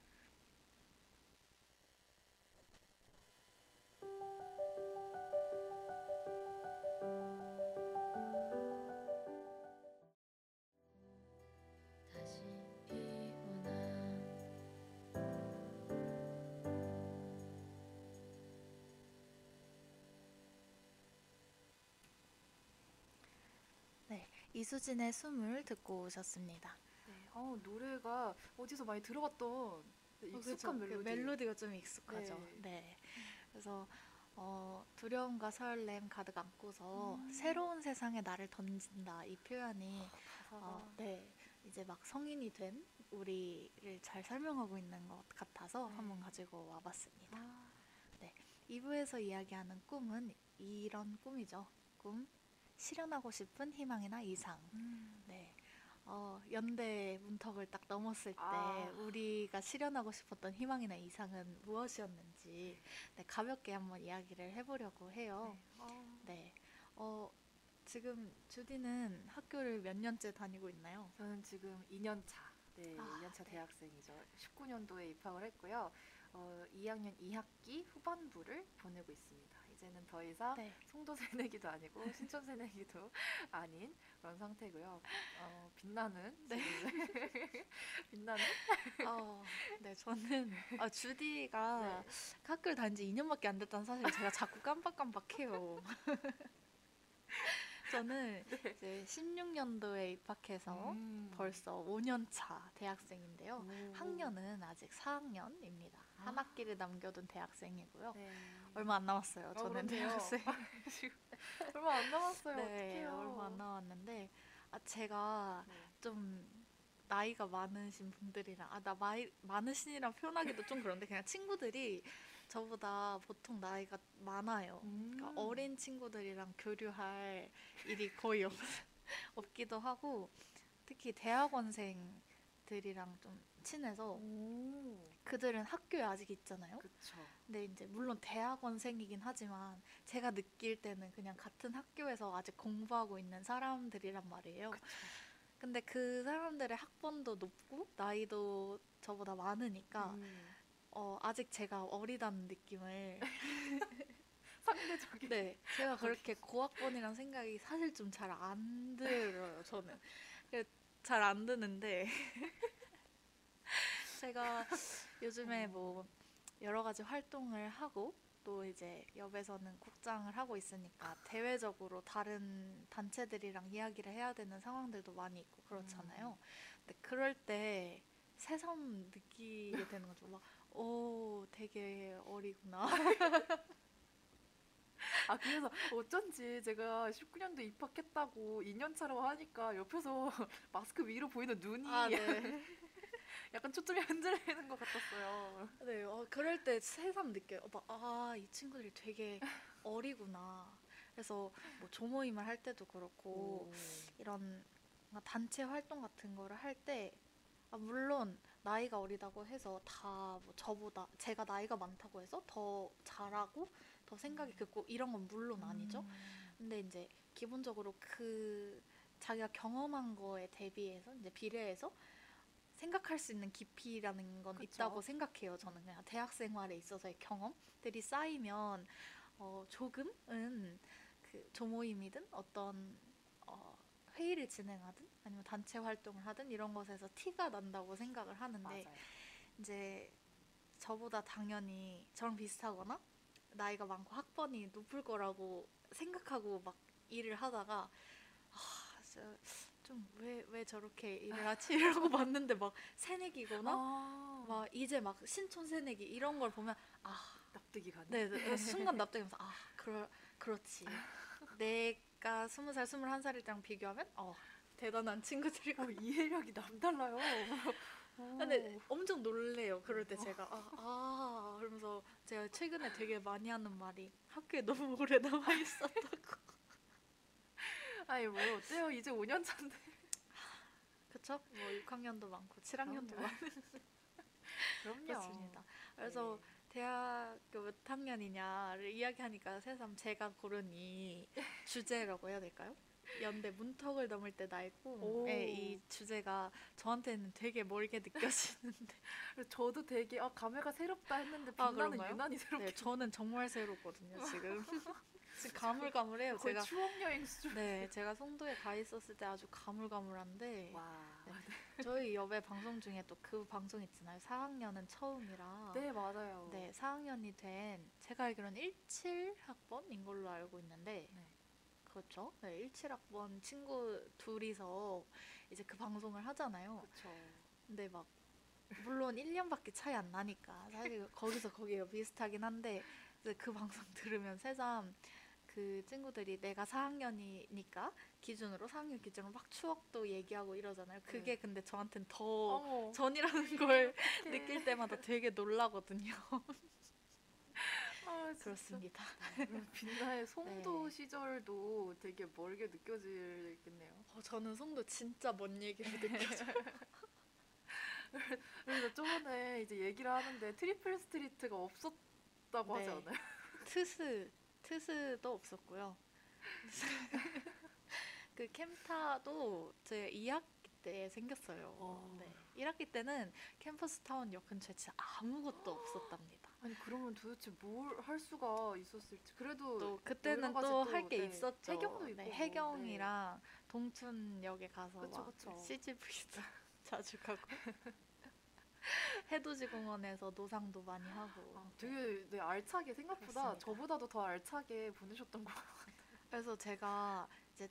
이수진의 숨을 듣고 오셨습니다. 네, 어, 노래가 어디서 많이 들어봤던 네, 어, 익숙한 그쵸? 그 멜로디. 멜로디가 좀 익숙하죠. 네. 네. 그래서 어, 두려움과 설렘 가득 안고서 음. 새로운 세상에 나를 던진다 이 표현이 가사가 어, 네 이제 막 성인이 된 우리를 잘 설명하고 있는 것 같아서 네. 한번 가지고 와봤습니다. 아, 2부에서 이야기하는 꿈은 이런 꿈이죠. 꿈 실현하고 싶은 희망이나 이상. 음, 네. 어, 연대 문턱을 딱 넘었을 때 아. 우리가 실현하고 싶었던 희망이나 이상은 무엇이었는지 네, 가볍게 한번 이야기를 해보려고 해요. 네. 어, 네. 어, 지금 주디는 학교를 몇 년째 다니고 있나요? 저는 지금 2년 차, 네, 아, 2년 차 네. 대학생이죠. 19년도에 입학을 했고요. 어, 2학년 2학기 후반부를 보내고 있습니다. 이제는 더 이상 네. 송도 새내기도 아니고 신촌 새내기도 아닌 그런 상태고요. 어, 빛나는 네. 빛나는 어, 네, 저는 아, 주디가 네. 학교를 다닌 지 2년밖에 안 됐다는 사실 제가 자꾸 깜빡깜빡해요. 저는 이제 16년도에 입학해서 음. 벌써 5년 차 대학생인데요. 오. 학년은 아직 4학년입니다. 한 아. 학기를 남겨둔 대학생이고요. 네. 얼마 안 남았어요. 저는 그렇네요. 대학생. 얼마 안 남았어요. 네, 어떡해요. 얼마 안 남았는데 아, 제가 네. 좀 나이가 많으신 분들이랑 아나 많으신이랑 표현하기도 좀 그런데 그냥 친구들이 저보다 보통 나이가 많아요. 그러니까 음. 어린 친구들이랑 교류할 일이 거의 없, 없기도 하고 특히 대학원생들이랑 좀 친해서 오. 그들은 학교에 아직 있잖아요. 그쵸. 근데 이제 물론 대학원생이긴 하지만 제가 느낄 때는 그냥 같은 학교에서 아직 공부하고 있는 사람들이란 말이에요. 그쵸. 근데 그 사람들의 학번도 높고 나이도 저보다 많으니까 음. 어, 아직 제가 어리다는 느낌을 상대적인. 네 제가 그렇게 고학번이란 생각이 사실 좀 잘 안 들어요 저는 잘 안 드는데 제가 요즘에 뭐 여러 가지 활동을 하고 또 이제 옆에서는 국장을 하고 있으니까 대외적으로 다른 단체들이랑 이야기를 해야 되는 상황들도 많이 있고 그렇잖아요. 근데 그럴 때 새삼 느끼게 되는 거죠. 막, 오, 되게 어리구나. 아 그래서 어쩐지 제가 19년도 입학했다고 2년 차라고 하니까 옆에서 마스크 위로 보이는 눈이 아, 네. 약간 초점이 흔들리는 것 같았어요. 네, 어, 그럴 때 새삼 느껴요. 어, 막, 아, 이 친구들이 되게 어리구나. 그래서 뭐 조모임을 할 때도 그렇고 이런 뭔가 단체 활동 같은 거를 할때 아, 물론 나이가 어리다고 해서 다 뭐 저보다 제가 나이가 많다고 해서 더 잘하고 더 생각이 깊고 이런 건 물론 아니죠. 음. 근데 이제 기본적으로 그 자기가 경험한 거에 대비해서 이제 비례해서 생각할 수 있는 깊이라는 건 그쵸. 있다고 생각해요. 저는 그냥 대학 생활에 있어서의 경험들이 쌓이면 어, 조금은 그 조모임이든 어떤 어, 회의를 진행하든 아니면 단체 활동을 하든 이런 것에서 티가 난다고 생각을 하는데 맞아요. 이제 저보다 당연히 저랑 비슷하거나 나이가 많고 학번이 높을 거라고 생각하고 막 일을 하다가 아, 좀왜 왜 저렇게 일을 하지 이러고 봤는데 막 새내기거나 아, 막 이제 막 신촌 새내기 이런 걸 보면 아, 납득이 가네. 네, 네, 순간 납득하면서 아, 그러 그렇지. 내가 스무 살, 스물한 살이랑 비교하면 어 대단한 친구들이고. 어, 이해력이 남달라요. 근데 엄청 놀래요. 그럴 때 제가 아, 아 그러면서 제가 최근에 되게 많이 하는 말이 학교에 너무 오래 남아 있었다고. 아니 뭐 어때요? 이제 5년 차인데. 그쵸? 뭐 6학년도 많고 7학년도 그럼요. 많고 그럼요. 그렇습니다. 그래서 네. 대학교 몇 학년이냐를 이야기하니까 새삼 제가 고른 이 주제라고 해야 될까요? 연대 문턱을 넘을 때 오. 꿈의 이 주제가 저한테는 되게 멀게 느껴지는데 저도 되게 아 감회가 새롭다 했는데 아, 빛나는 그런가요? 유난히 새롭게 네, 저는 정말 새롭거든요 지금 지금 가물가물해요 제가 추억 여행 수준. 네 제가 송도에 가 있었을 때 아주 가물가물한데 와. 저희 옆에 방송 중에 또 그 방송 있잖아요 4학년은 처음이라 네 맞아요. 네, 4학년이 된 제가 알기로는 17학번인 걸로 알고 있는데 네. 그렇죠. 네, 17학번 친구 둘이서 이제 그 방송을 하잖아요. 그렇죠. 근데 막 물론 1년밖에 차이 안 나니까 사실 거기서 거기가 비슷하긴 한데 이제 그 방송 들으면 새삼 그 친구들이 내가 4학년이니까 기준으로 4학년 기준으로 막 추억도 얘기하고 이러잖아요. 그게 네. 근데 저한텐 더 어머. 전이라는 걸. 느낄 때마다 되게 놀라거든요. 아. 그렇습니다. 음, 빛나의 송도 네. 시절도 되게 멀게 느껴지겠네요. 어, 저는 송도 진짜 먼 얘기를 느껴져요. 그래서 저번에 이제 얘기를 하는데 트리플 스트리트가 없었다고 하지 네. 않아요? 트스, 트스도 없었고요. 그 캠타도 제 2학기 때 생겼어요. 어. 네. 1학기 때는 캠퍼스 타운 역 근처에 진짜 아무것도 없었답니다. 아니 그러면 도대체 뭘 할 수가 있었을지 그래도 또 그때는 또 또, 할게 네, 있었죠. 해경도 있고 네, 뭐, 해경이랑 동춘역에 가서 그쵸, 막 그쵸. CGV도 자주 가고 해돋이공원에서 노상도 많이 하고 아, 되게 네, 알차게 생각보다 그렇습니다. 저보다도 더 알차게 보내셨던 것 같아요. 그래서 제가 이제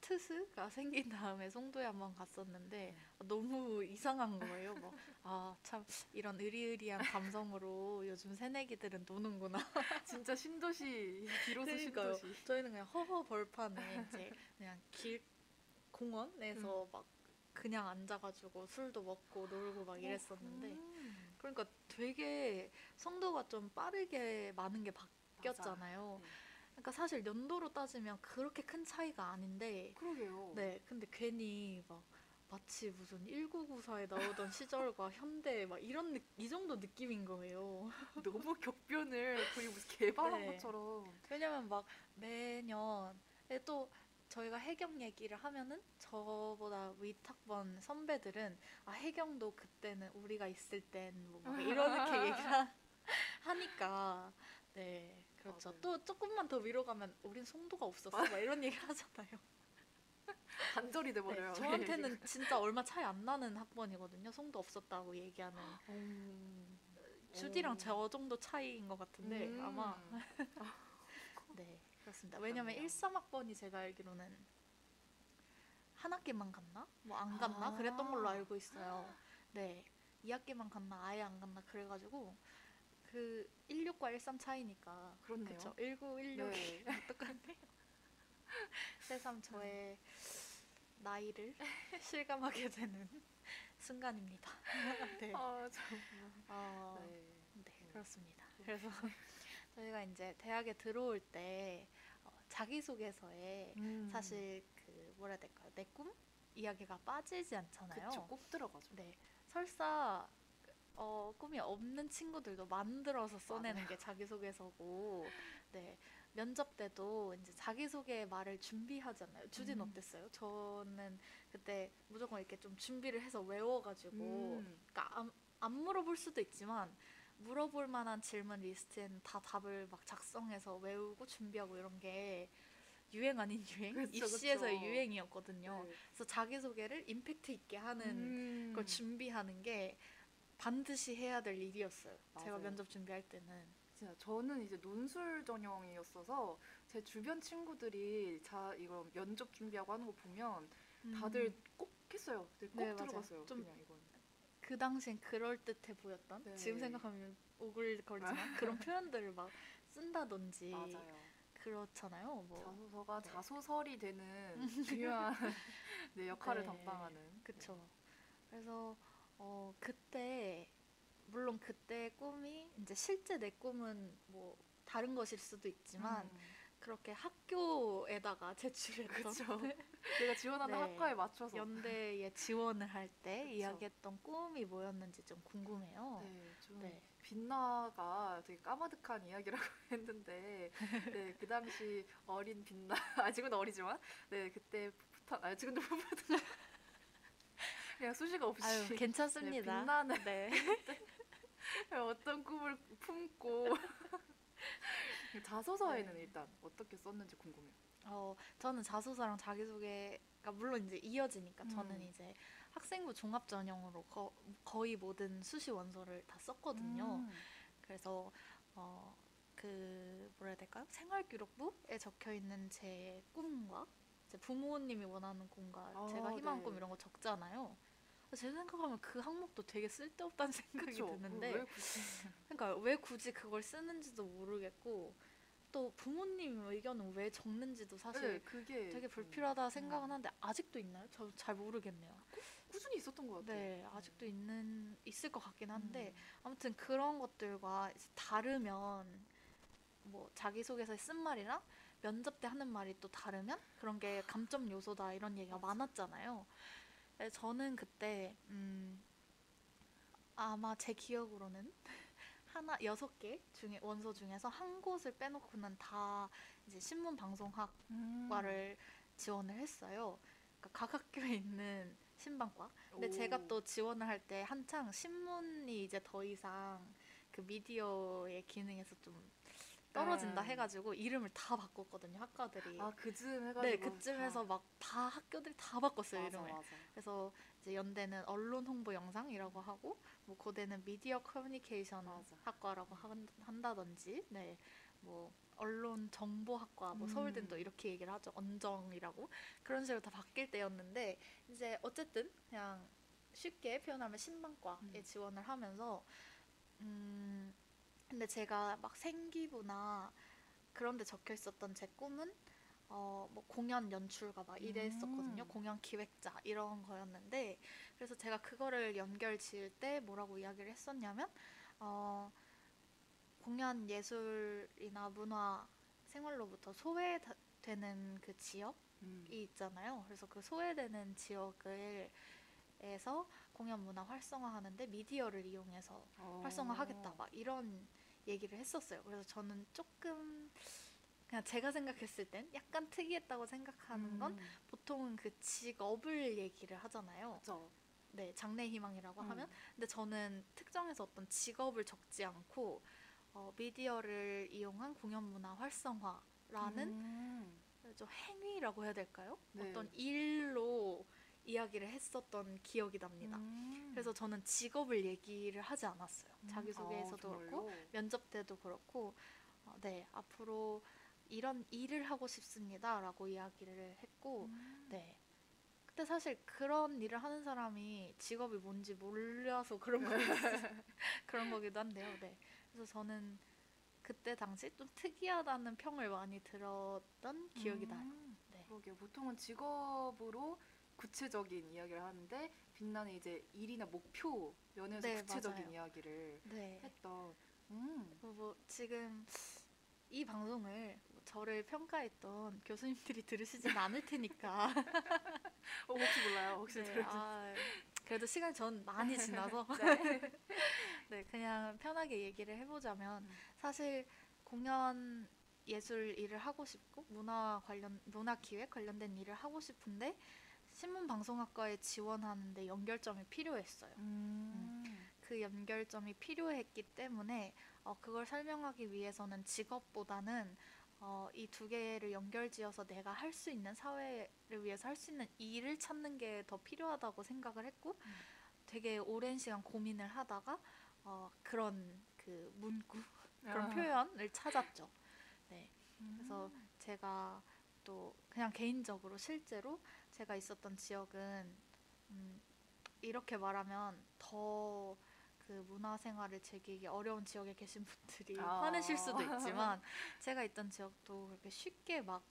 트스가 생긴 다음에 송도에 한번 갔었는데 네. 너무 이상한 거예요. 뭐, 아, 참, 이런 으리으리한 감성으로 요즘 새내기들은 노는구나. 진짜 신도시 비로소. 신도시. 저희는 그냥 허허 벌판에 이제 그냥 길 공원에서 막 그냥 앉아가지고 술도 먹고 놀고 막 이랬었는데 음. 그러니까 되게 성도가 좀 빠르게 많은 게 바뀌었잖아요. 네. 그러니까 사실 연도로 따지면 그렇게 큰 차이가 아닌데 그러게요. 네 근데 괜히 막 마치 무슨 1994에 나오던 시절과 현대 막 이런 느, 이 정도 느낌인 거예요. 너무 격변을 거의 무슨 개발한 네. 것처럼. 왜냐면 막 매년 에또 저희가 해경 얘기를 하면은 저보다 윗학번 선배들은 아 해경도 그때는 우리가 있을 땐뭐 이렇게 얘기를 하- 하니까 네 그렇죠 맞아요. 또 조금만 더 위로 가면 우린 송도가 없었어 막 이런 얘기 하잖아요 반절이 네, 돼버려요. 저한테는 진짜 얼마 차이 안 나는 학번이거든요 송도 없었다고 얘기하는 음. 주디랑 오. 저 정도 차이인 것 같은데 음. 아마 네, 그렇습니다. 왜냐면 그렇네요. 13학번이 제가 알기로는 한 학기만 갔나? 뭐 안 갔나? 아. 그랬던 걸로 알고 있어요. 네. 2학기만 갔나? 아예 안 갔나? 그래가지고 그 16과 13 차이니까 그렇네요. 그쵸? 19, 16이 네. 똑같네요. 새삼 저의 나이를 실감하게 되는 순간입니다. 네. 아 정말. 어, 네. 네, 그렇습니다. 그래서 저희가 이제 대학에 들어올 때 어, 자기소개서에 음. 사실 그 뭐라 해야 될까요? 내 꿈 이야기가 빠지지 않잖아요. 그쵸 꼭 들어가죠. 네, 설사 어, 꿈이 없는 친구들도 만들어서 써내는 게 자기소개서고, 네 면접 때도 이제 자기소개 말을 준비하잖아요. 주진 음. 어땠어요? 저는 그때 무조건 이렇게 좀 준비를 해서 외워가지고 음. 그러니까 안, 안 물어볼 수도 있지만 물어볼 만한 질문 리스트에는 다 답을 막 작성해서 외우고 준비하고 이런 게 유행 아닌 유행 그쵸, 입시에서의 그쵸. 유행이었거든요. 네. 그래서 자기 소개를 임팩트 있게 하는 음. 걸 준비하는 게 반드시 해야 될 일이었어요. 제가 맞아요. 면접 준비할 때는 진짜 저는 이제 논술 전형이었어서 제 주변 친구들이 자 이거 면접 준비하고 하는 거 보면 다들 음, 꼭 했어요. 네, 꼭 네. 들어갔어요. 좀 그냥 이건. 그 당시엔 그럴 듯해 보였던 네. 지금 생각하면 오글거리지만 그런 표현들을 막 쓴다든지 맞아요. 그렇잖아요. 뭐 자소서가 네. 자소설이 되는 중요한 네, 역할을 네. 담당하는. 그쵸. 그래서 어 그때 물론 그때 꿈이 이제 실제 내 꿈은 뭐 다른 것일 수도 있지만 음. 그렇게 학교에다가 제출했던 그쵸. 내가 지원하는 네. 학과에 맞춰서. 연대에 지원을 할 때. 이야기했던 꿈이 뭐였는지 좀 궁금해요. 네, 좀 네. 빛나가 되게 까마득한 이야기라고 했는데, 네, 그 당시 어린 빛나, 아직은 어리지만, 네, 그때 풋풋한, 아, 지금도 풋풋한, 그냥 수시가 없이 아유 괜찮습니다. 네, 빛나는 네. 어떤 꿈을 품고 자소서에는 네. 일단 어떻게 썼는지 궁금해요. 어, 저는 자소서랑 자기소개가 물론 이제 이어지니까 저는 음. 이제 학생부 종합 전형으로 거, 거의 모든 수시 원서를 다 썼거든요. 음. 그래서 어, 그 뭐라 해야 될까요? 생활기록부에 적혀 있는 제 꿈과 제 부모님이 원하는 꿈과 아, 제가 희망 네. 꿈 이런 거 적잖아요. 제 생각하면 그 항목도 되게 쓸데없다는 생각이 그쵸. 드는데 왜? 그러니까 왜 굳이 그걸 쓰는지도 모르겠고 또 부모님 의견은 왜 적는지도 사실 네, 그게 되게 좀, 불필요하다 생각은 음, 하는데 아직도 있나요? 저 잘 모르겠네요. 꾸준히 있었던 것 같아요. 네, 아직도 있는 있을 것 같긴 한데 음. 아무튼 그런 것들과 다르면 뭐 자기소개서에 쓴 말이랑 면접 때 하는 말이 또 다르면 그런 게 감점 요소다 이런 얘기가. 많았잖아요. 그래서 저는 그때 음 아마 제 기억으로는 하나 여섯 개 중에 원서 중에서 한 곳을 빼놓고는 다 이제 신문 방송학 음. 과를 지원을 했어요. 그러니까 각 학교에 있는 신방과. 근데 오. 제가 또 지원을 할 때 한창 신문이 이제 더 이상 그 미디어의 기능에서 좀 떨어진다 음. 해가지고 이름을 다 바꿨거든요 학과들이. 아 그쯤 해가지고 네, 그쯤에서 막 다 학교들이 다 바꿨어요 맞아, 이름을. 맞아. 그래서 이제 연대는 언론 홍보 영상이라고 하고 뭐 고대는 미디어 커뮤니케이션 맞아. 학과라고 한, 한다든지 네. 뭐 언론 정보학과 뭐 서울대도 음. 이렇게 얘기를 하죠 언정이라고 그런 식으로 다 바뀔 때였는데 이제 어쨌든 그냥 쉽게 표현하면 신방과에 음. 지원을 하면서 음 근데 제가 막 생기부나 그런 데 적혀 있었던 제 꿈은 어 뭐 공연 연출가 막 이랬었거든요. 음. 공연 기획자 이런 거였는데 그래서 제가 그거를 연결 지을 때 뭐라고 이야기를 했었냐면 어 공연 예술이나 문화 생활로부터 소외되는 그 지역이 음. 있잖아요. 그래서 그 소외되는 지역을 에서 공연 문화 활성화하는데 미디어를 이용해서 어. 활성화하겠다 막 이런 얘기를 했었어요. 그래서 저는 조금 그냥 제가 생각했을 땐 약간 특이했다고 생각하는 건 음. 보통은 그 직업을 얘기를 하잖아요. 그죠. 네, 장래 희망이라고 음. 하면 근데 저는 특정해서 어떤 직업을 적지 않고 어, 미디어를 이용한 공연 문화 활성화라는 음. 좀 행위라고 해야 될까요? 네. 어떤 일로 이야기를 했었던 기억이 납니다. 음. 그래서 저는 직업을 얘기를 하지 않았어요. 음. 자기소개에서도 아, 그렇고 정말요? 면접 때도 그렇고 어, 네 앞으로 이런 일을 하고 싶습니다라고 이야기를 했고 음. 네 근데 사실 그런 일을 하는 사람이 직업이 뭔지 몰라서 그런 거기도 그런 거기도 한데요. 네 그래서 저는 그때 당시 좀 특이하다는 평을 많이 들었던 기억이 나요. 음. 네. 그러게요. 보통은 직업으로 구체적인 이야기를 하는데 빛나는 이제 일이나 목표 면에서 네, 구체적인 맞아요. 이야기를 네. 했던. 음. 뭐, 뭐 지금 이 방송을 뭐 저를 평가했던 교수님들이 들으시진 않을 테니까 어, 혹시 몰라요. 혹시 네, 아, 그래도 시간이 전 많이 지나서 네. 네 그냥 편하게 얘기를 해보자면 음. 사실 공연 예술 일을 하고 싶고 문화 관련 문화 기획 관련된 일을 하고 싶은데 신문 방송학과에 지원하는데 연결점이 필요했어요. 음. 그 연결점이 필요했기 때문에 어, 그걸 설명하기 위해서는 직업보다는 어, 이 두 개를 연결지어서 내가 할 수 있는 사회를 위해서 할 수 있는 일을 찾는 게 더 필요하다고 생각을 했고 음. 되게 오랜 시간 고민을 하다가 어, 그런 그 문구 그런 아. 표현을 찾았죠. 네, 그래서 음. 제가 또 그냥 개인적으로 실제로 제가 있었던 지역은 음, 이렇게 말하면 더 그 문화생활을 즐기기 어려운 지역에 계신 분들이 아. 화내실 수도 있지만 제가 있던 지역도 그렇게 쉽게 막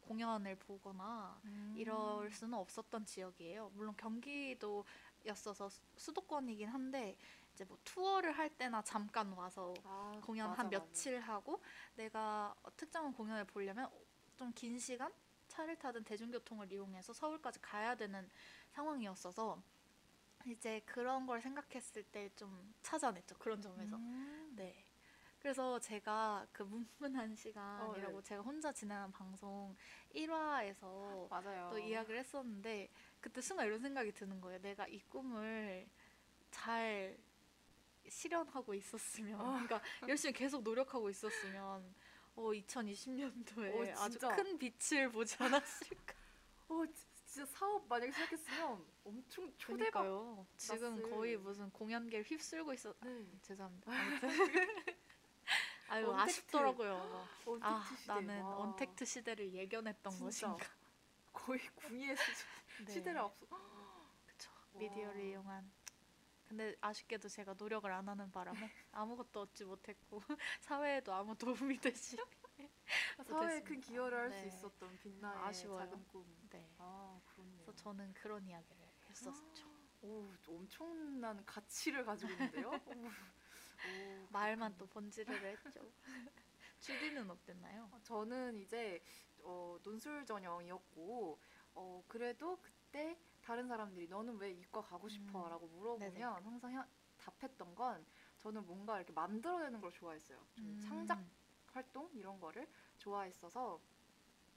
공연을 보거나 음. 이럴 수는 없었던 지역이에요. 물론 경기도였어서 수- 수도권이긴 한데 이제 뭐 투어를 할 때나 잠깐 와서 아, 공연 맞아, 한 맞아. 며칠 하고 내가 어, 특정한 공연을 보려면 좀 긴 시간 차를 타든 대중교통을 이용해서 서울까지 가야 되는 상황이었어서 이제 그런 걸 생각했을 때 좀 찾아냈죠 그런 점에서 음. 네 그래서 제가 그 문문한 시간이라고 어, 네. 제가 혼자 진행한 방송 1화에서 맞아요. 또 이야기를 했었는데 그때 순간 이런 생각이 드는 거예요. 내가 이 꿈을 잘 실현하고 있었으면, 어. 그러니까 열심히 계속 노력하고 있었으면, 어 2020년도에 어, 아주. 큰 빛을 보지 않았을까. 어, 지- 진짜 사업 만약에 시작했으면 엄청 초대박. 그러니까요. 지금 났을. 거의 무슨 공연계를 휩쓸고 있어. 아, 네. 죄송합니다. 아무튼 아유 언택트. 아쉽더라고요. 막. 언택트 아 시대. 나는 와. 언택트 시대를 예견했던 진짜. 것인가. 거의 궁예 네. 시대를 앞서. 그쵸. 와. 미디어를 이용한. 근데 아쉽게도 제가 노력을 안 하는 바람에 아무것도 얻지 못했고 사회에도 아무 도움이 되지. 사회에 큰. 기여를 할수 네. 있었던 빛나의 아쉬워요. 작은 꿈. 네. 아, 그렇네요. 그래서 저는 그런 이야기를 했었죠. 오, 엄청난 가치를 가지고 있는데요. 오, 오, 말만 또 번지르르 했죠. 주디는 어땠나요? 어, 저는 이제 어, 논술 전형이었고 어, 그래도 그때 다른 사람들이 너는 왜 이과 가고 싶어? 음. 라고 물어보면 네네. 항상 혀- 답했던 건 저는 뭔가 이렇게 만들어내는 걸 좋아했어요. 좀 음. 창작 활동 이런 거를 좋아했어서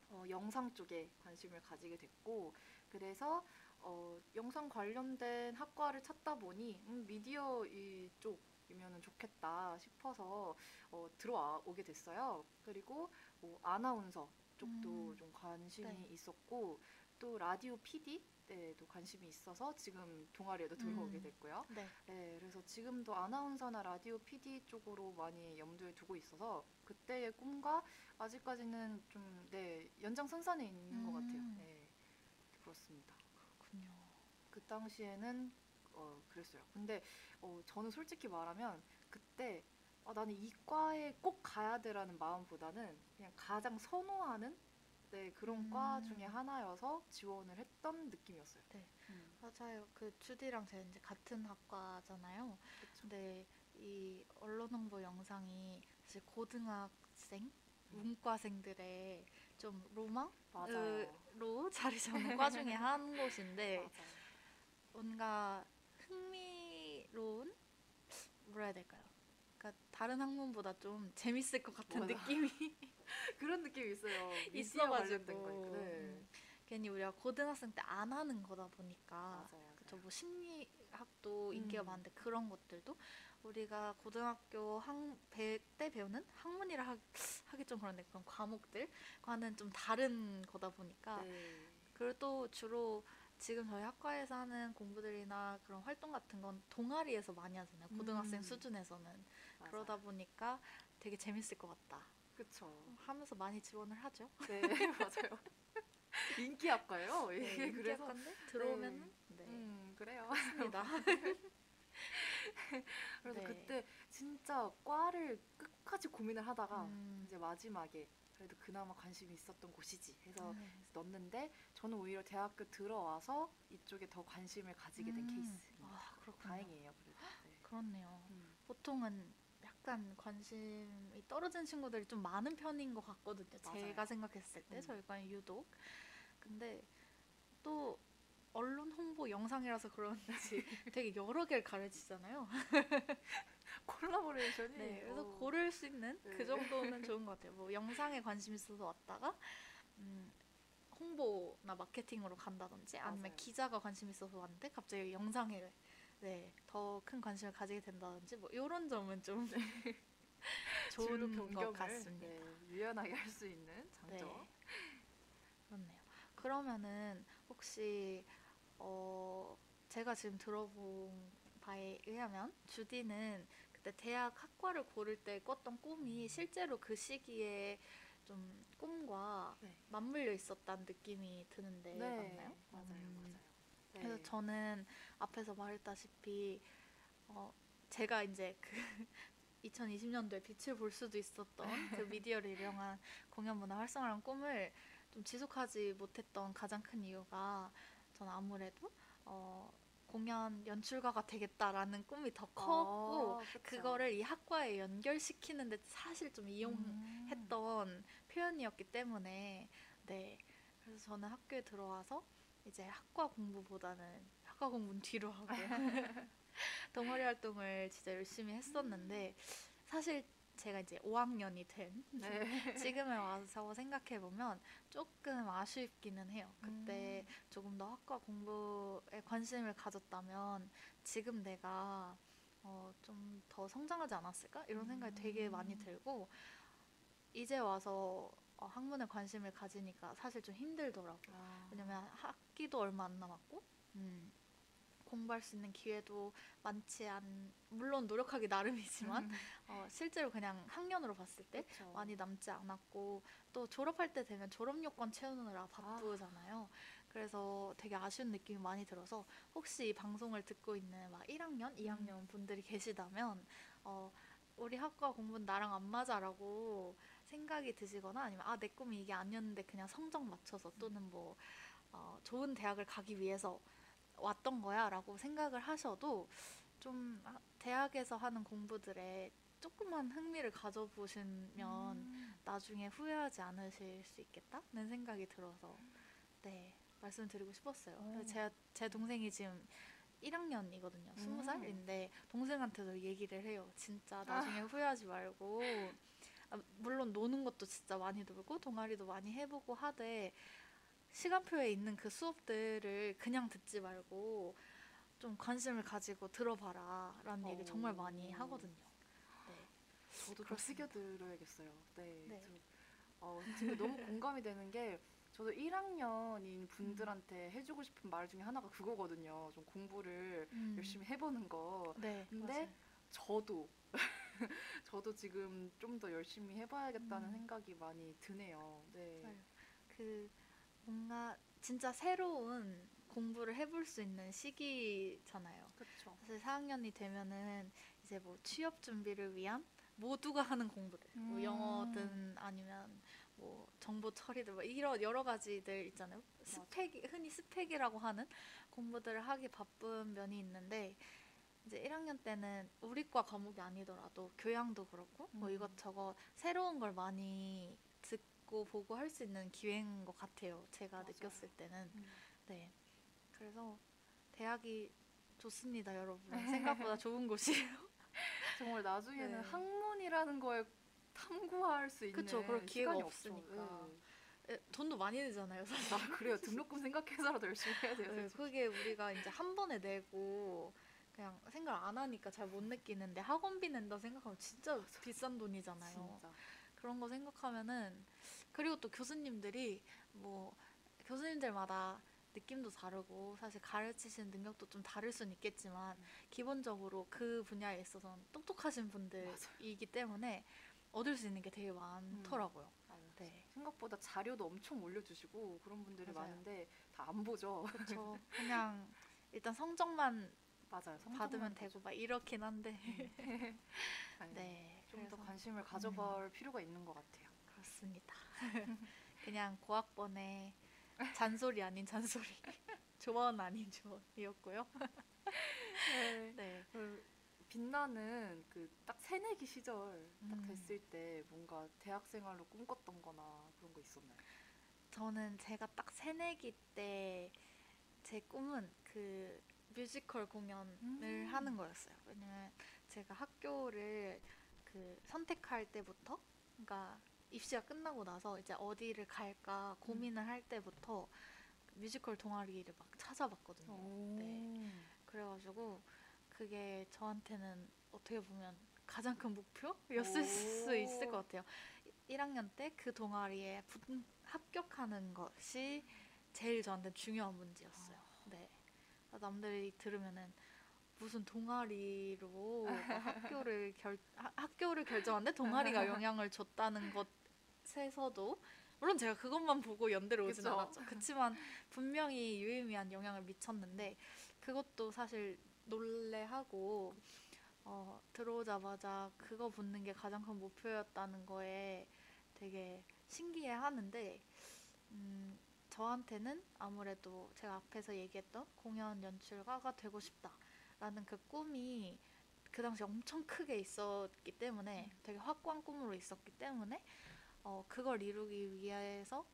어, 영상 쪽에 관심을 가지게 됐고 그래서 어, 영상 관련된 학과를 찾다 보니 음, 미디어 이쪽 이면 좋겠다 싶어서 어, 들어오게 됐어요. 그리고 뭐 아나운서 쪽도 음. 좀 관심이 네. 있었고 또 라디오 PD 때에도 관심이 있어서 지금 동아리에도 들어오게 음. 됐고요. 네. 네, 그래서 지금도 아나운서나 라디오 PD 쪽으로 많이 염두에 두고 있어서 그때의 꿈과 아직까지는 좀 네, 연장선상에 있는 것 같아요. 음. 네, 그렇습니다. 그렇군요. 그 당시에는 어, 그랬어요. 근데 어, 저는 솔직히 말하면 그때 아, 나는 이과에 꼭 가야 돼라는 마음보다는 그냥 가장 선호하는 네, 그런 음. 과 중에 하나여서 지원을 했던 느낌이었어요. 네. 음, 맞아요. 그 주디랑 제가 이제 같은 학과잖아요. 그쵸. 근데 이 언론 홍보 영상이 사실 고등학생 문과생들의 좀 로망으로. 자리 잡는 과 중에 한 곳인데 맞아요. 뭔가 흥미로운 뭐라 해야 될까요? 다른 학문보다 좀 재밌을 것 같은 맞아. 느낌이 그런 느낌이 있어요. 있어가지고. 네. 음, 괜히 우리가 고등학생 때 안 하는 거다 보니까. 그쵸 뭐 심리학도 인기가 음. 많은데 그런 것들도 우리가 고등학교 학, 배, 때 배우는 학문이라 하, 하기 좀 그런데 그런 과목들과는 좀 다른 거다 보니까 네. 그리고 또 주로 지금 저희 학과에서 하는 공부들이나 그런 활동 같은 건 동아리에서 많이 하잖아요 고등학생 음. 수준에서는 맞아요. 그러다 보니까 되게 재밌을 것 같다 그쵸. 하면서 많이 지원을 하죠 네, 맞아요. 인기 학과예요. 네, 이게 그래서 인기학과인데 들어오면은 네, 음, 그래요. 맞습니다 그래서 네. 그때 진짜 과를 끝까지 고민을 하다가 음. 이제 마지막에 그래도 그나마 관심이 있었던 곳이지 해서 네. 넣었는데 저는 오히려 대학교 들어와서 이쪽에 더 관심을 가지게 된 음. 케이스입니다. 아, 그렇군요. 다행이에요. 그래도. 네. 그렇네요. 음. 보통은 약간 관심이 떨어진 친구들이 좀 많은 편인 것 같거든요. 맞아요. 제가 생각했을 때 음. 저희가 유독. 근데 또 언론 홍보 영상이라서 그런지 되게 여러 개를 가르치잖아요. 콜라보레이션이 네, 그래서 어, 고를 수 있는 네. 그 정도는 좋은 것 같아요. 뭐 영상에 관심 있어서 왔다가 음, 홍보나 마케팅으로 간다든지 아니면 맞아요. 기자가 관심 있어서 왔는데 갑자기 영상에 네, 더 큰 관심을 가지게 된다든지 뭐 이런 점은 좀 진로 좋은 것 같습니다. 네, 유연하게 할 수 있는 네. 장점. 그렇네요. 그러면은 혹시 어 제가 지금 들어본 바에 의하면 주디는 그때 대학 학과를 고를 때 꿨던 꿈이 실제로 그 시기에 좀 꿈과 네. 맞물려 있었다는 느낌이 드는데 맞나요? 맞아요, 음. 맞아요. 네. 그래서 저는 앞에서 말했다시피 어 제가 이제 그 2020년도에 빛을 볼 수도 있었던 그 미디어를 이용한 공연 문화 활성화라는 꿈을 좀 지속하지 못했던 가장 큰 이유가 저는 아무래도 어 공연 연출가가 되겠다라는 꿈이 더 컸고 아, 그쵸. 그거를 이 학과에 연결시키는데 사실 좀 이용했던 음. 표현이었기 때문에 네 그래서 저는 학교에 들어와서 이제 학과 공부보다는 학과 공부는 뒤로 하고 동아리 활동을 진짜 열심히 했었는데 사실 제가 이제 5학년이 된 네. 지금에 와서 생각해 보면 조금 아쉽기는 해요. 그때 조금 더 학과 공부에 관심을 가졌다면 지금 내가 어, 좀 더 성장하지 않았을까 이런 생각이 되게 많이 음. 들고 이제 와서 어, 학문에 관심을 가지니까 사실 좀 힘들더라고요. 아. 왜냐면 학기도 얼마 안 남았고 음, 공부할 수 있는 기회도 많지 않 물론 노력하기 나름이지만 어, 실제로 그냥 학년으로 봤을 때 그쵸. 많이 남지 않았고 또 졸업할 때 되면 졸업 요건 채우느라 바쁘잖아요. 그래서 되게 아쉬운 느낌이 많이 들어서 혹시 이 방송을 듣고 있는 막 1학년, 2학년 분들이 계시다면 어, 우리 학과 공부는 나랑 안 맞아라고 생각이 드시거나 아니면 아 내 꿈이 이게 아니었는데 그냥 성적 맞춰서 또는 뭐 어, 좋은 대학을 가기 위해서 왔던 거야 라고 생각을 하셔도 좀 아, 대학에서 하는 공부들에 조금만 흥미를 가져보시면 음. 나중에 후회하지 않으실 수 있겠다는 생각이 들어서 네 말씀드리고 싶었어요. 오. 그래서 제가 제 동생이 지금 1학년이거든요. 음. 20살인데 동생한테도 얘기를 해요. 진짜 나중에 후회하지 말고 아, 물론 노는 것도 진짜 많이 놀고 동아리도 많이 해보고 하되 시간표에 있는 그 수업들을 그냥 듣지 말고 좀 관심을 가지고 들어봐라 라는 얘기 정말 많이 오. 하거든요. 네. 저도 좀 그렇습니다. 새겨 들어야겠어요. 네. 네. 저, 어, 지금 너무 공감이 되는 게 저도 1학년인 분들한테 해주고 싶은 말 중에 하나가 그거거든요. 좀 공부를 음. 열심히 해보는 거. 네. 근데 맞아요. 저도 저도 지금 좀 더 열심히 해봐야겠다는 음. 생각이 많이 드네요. 네. 맞아요. 그 뭔가 진짜 새로운 공부를 해볼 수 있는 시기잖아요. 그렇죠. 사실 4학년이 되면은 이제 뭐 취업 준비를 위한 모두가 하는 공부들, 뭐 음. 영어든 아니면 뭐 정보 처리들, 뭐 이런 여러 가지들 있잖아요. 스펙 흔히 스펙이라고 하는 공부들을 하기 바쁜 면이 있는데 이제 1학년 때는 우리과 과목이 아니더라도 교양도 그렇고 뭐 음. 이것저것 새로운 걸 많이 듣고 보고 할 수 있는 기회인 것 같아요. 제가 맞아요. 느꼈을 때는. 음. 네. 그래서 대학이 좋습니다, 여러분. 생각보다 좋은 곳이에요. 정말 나중에는 네. 학문이라는 거에 탐구할 수 있는 그쵸, 그럴 기회가 없으니까. 에, 돈도 많이 내잖아요, 사실. 네. 아 그래요. 등록금 생각해서라도 열심히 해야 돼요. 네. 그게 우리가 이제 한 번에 내고 그냥 생각 안 하니까 잘 못 느끼는데 학원비 낸다 생각하면 진짜 비싼 돈이잖아요. 진짜. 그런 거 생각하면은 그리고 또 교수님들이 뭐 교수님들마다 느낌도 다르고 사실 가르치시는 능력도 좀 다를 수는 있겠지만 음. 기본적으로 그 분야에 있어서는 똑똑하신 분들이기 때문에 얻을 수 있는 게 되게 많더라고요. 맞아요. 네. 생각보다 자료도 엄청 올려주시고 그런 분들이 맞아요. 많은데 다 안 보죠. 그렇죠. 그냥 일단 성적만 맞아요. 성적만 받으면. 되고 막 이렇긴 한데. 아니, 네. 좀 더. 관심을 가져볼 필요가 있는 것 같아요. 그렇습니다. 그냥 고학번의 잔소리 아닌 잔소리. 조언 아닌 조언이었고요. 네. 네. 그 빛나는 그 딱 새내기 시절 딱 음. 됐을 때 뭔가 대학 생활로 꿈꿨던 거나 그런 거 있었나요? 저는 제가 딱 새내기 때 제 꿈은 그 뮤지컬 공연을 음. 하는 거였어요. 왜냐면 제가 학교를 그 선택할 때부터, 그러니까 입시가 끝나고 나서 이제 어디를 갈까 고민을 할 때부터 뮤지컬 동아리를 막 찾아봤거든요. 네. 그래가지고 그게 저한테는 어떻게 보면 가장 큰 목표였을 오. 수 있을 것 같아요. 1학년 때 그 동아리에 분- 합격하는 것이 제일 저한테 중요한 문제였어요. 네. 남들이 들으면은 무슨 동아리로 막 학교를 결 하- 학교를 결정하는데 동아리가 영향을 줬다는 것에서도 물론 제가 그것만 보고 연대를 오진 그쵸. 않았죠. 그렇지만 분명히 유의미한 영향을 미쳤는데 그것도 사실 놀래하고 어, 들어오자마자 그거 붙는 게 가장 큰 목표였다는 거에 되게 신기해 하는데 음, 저한테는 아무래도 제가 앞에서 얘기했던 공연 연출가가 되고 싶다 라는 그 꿈이 그 당시 엄청 크게 있었기 때문에 되게 확고한 꿈으로 있었기 때문에 어, 그걸 이루기 위해서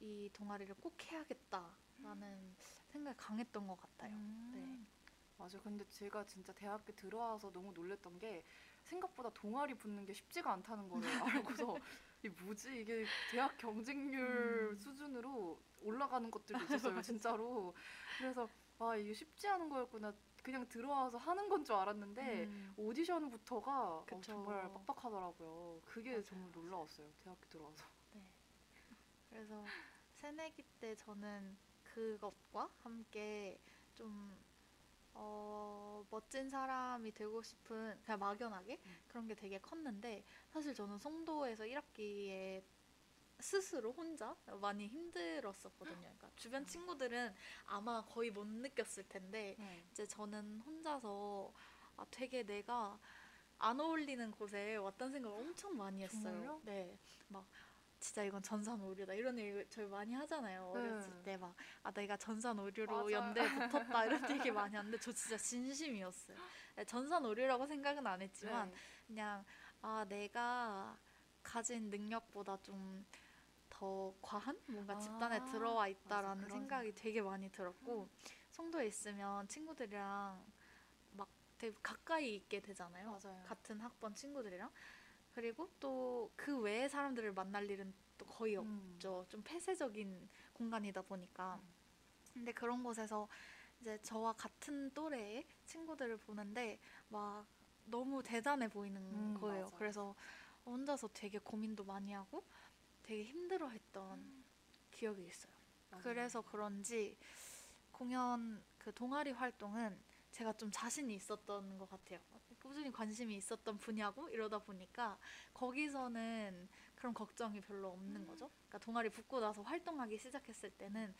이 동아리를 꼭 해야겠다라는 생각이 강했던 것 같아요. 네. 맞아요. 근데 제가 진짜 대학교 들어와서 너무 놀랬던 게 생각보다 동아리 붙는 게 쉽지가 않다는 거를 알고서 이 뭐지 이게 대학 경쟁률 음. 수준으로 올라가는 것들도 있었어요 진짜로 그래서 아 이게 쉽지 않은 거였구나 그냥 들어와서 하는 건 줄 알았는데 음, 오디션부터가 어. 정말 빡빡하더라고요 그게 맞아요, 정말 놀라웠어요 대학교 들어와서 네. 그래서 새내기 때 저는 그것과 함께 좀 어, 멋진 사람이 되고 싶은 그냥 막연하게 음. 그런 게 되게 컸는데 사실 저는 송도에서 1학기에 스스로 혼자 많이 힘들었었거든요. 그러니까 주변 친구들은 아마 거의 못 느꼈을 텐데 이제 저는 혼자서 아, 되게 내가 안 어울리는 곳에 왔다는 생각을 엄청 많이 했어요. 정말요? 네, 막 진짜 이건 전산 오류다 이런 얘기 저희 많이 하잖아요. 네. 어렸을 때막 아 내가 전산 오류로. 연대에 붙었다 이런 얘기 많이 하는데 저 진짜 진심이었어요. 네, 전산 오류라고 생각은 안 했지만 네. 그냥 아 내가 가진 능력보다 좀 더 과한 뭔가 아, 집단에 들어와 맞아, 있다라는 그런 생각이 되게 많이 들었고 송도에 있으면 친구들이랑 막 되게 가까이 있게 되잖아요. 맞아요. 같은 학번 친구들이랑 그리고 또 그 외의 사람들을 만날 일은 또 거의 음. 없죠. 좀 폐쇄적인 공간이다 보니까. 음. 근데 그런 곳에서 이제 저와 같은 또래의 친구들을 보는데 막 너무 대단해 보이는 음, 거예요. 맞아. 그래서 혼자서 되게 고민도 많이 하고 되게 힘들어했던 기억이 있어요. 맞아요. 그래서 그런지 공연 그 동아리 활동은 제가 좀 자신이 있었던 것 같아요. 꾸준히 관심이 있었던 분야고 이러다 보니까 거기서는 그런 걱정이 별로 없는 거죠. 그러니까 동아리 붙고 나서 활동하기 시작했을 때는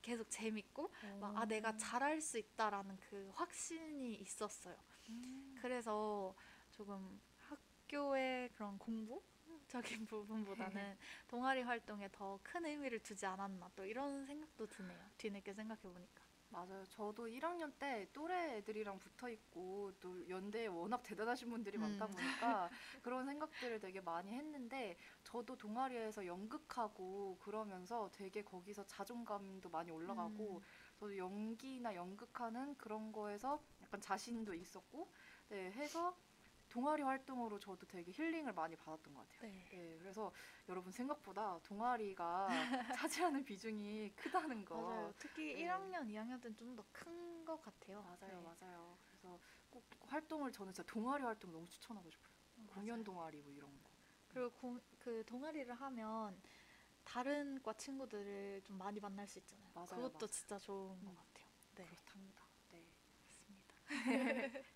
계속 재밌고 막 아 내가 잘할 수 있다라는 그 확신이 있었어요. 음. 그래서 조금 학교의 그런 공부 적인 부분보다는 동아리 활동에 더 큰 의미를 두지 않았나 또 이런 생각도 드네요. 뒤늦게 생각해 보니까. 맞아요. 저도 1학년 때 또래 애들이랑 붙어 있고 또 연대에 워낙 대단하신 분들이 많다 음. 보니까 그런 생각들을 되게 많이 했는데 저도 동아리에서 연극하고 그러면서 되게 거기서 자존감도 많이 올라가고 음. 저도 연기나 연극하는 그런 거에서 약간 자신도 있었고 네, 해서 동아리 활동으로 저도 되게 힐링을 많이 받았던 것 같아요. 네. 네, 그래서 여러분 생각보다 동아리가 차지하는 비중이 크다는 거. 맞아요. 특히 네. 1학년, 2학년 때는 좀 더 큰 것 같아요. 맞아요, 네. 맞아요. 그래서 꼭 활동을 저는 진짜 동아리 활동 너무 추천하고 싶어요. 맞아요. 공연 동아리 뭐 이런 거. 그리고 공, 그 동아리를 하면 다른 과 친구들을 좀 많이 만날 수 있잖아요. 맞아요, 그것도 맞아요. 진짜 좋은 것 음. 같아요. 네, 그렇답니다. 네. 맞습니다.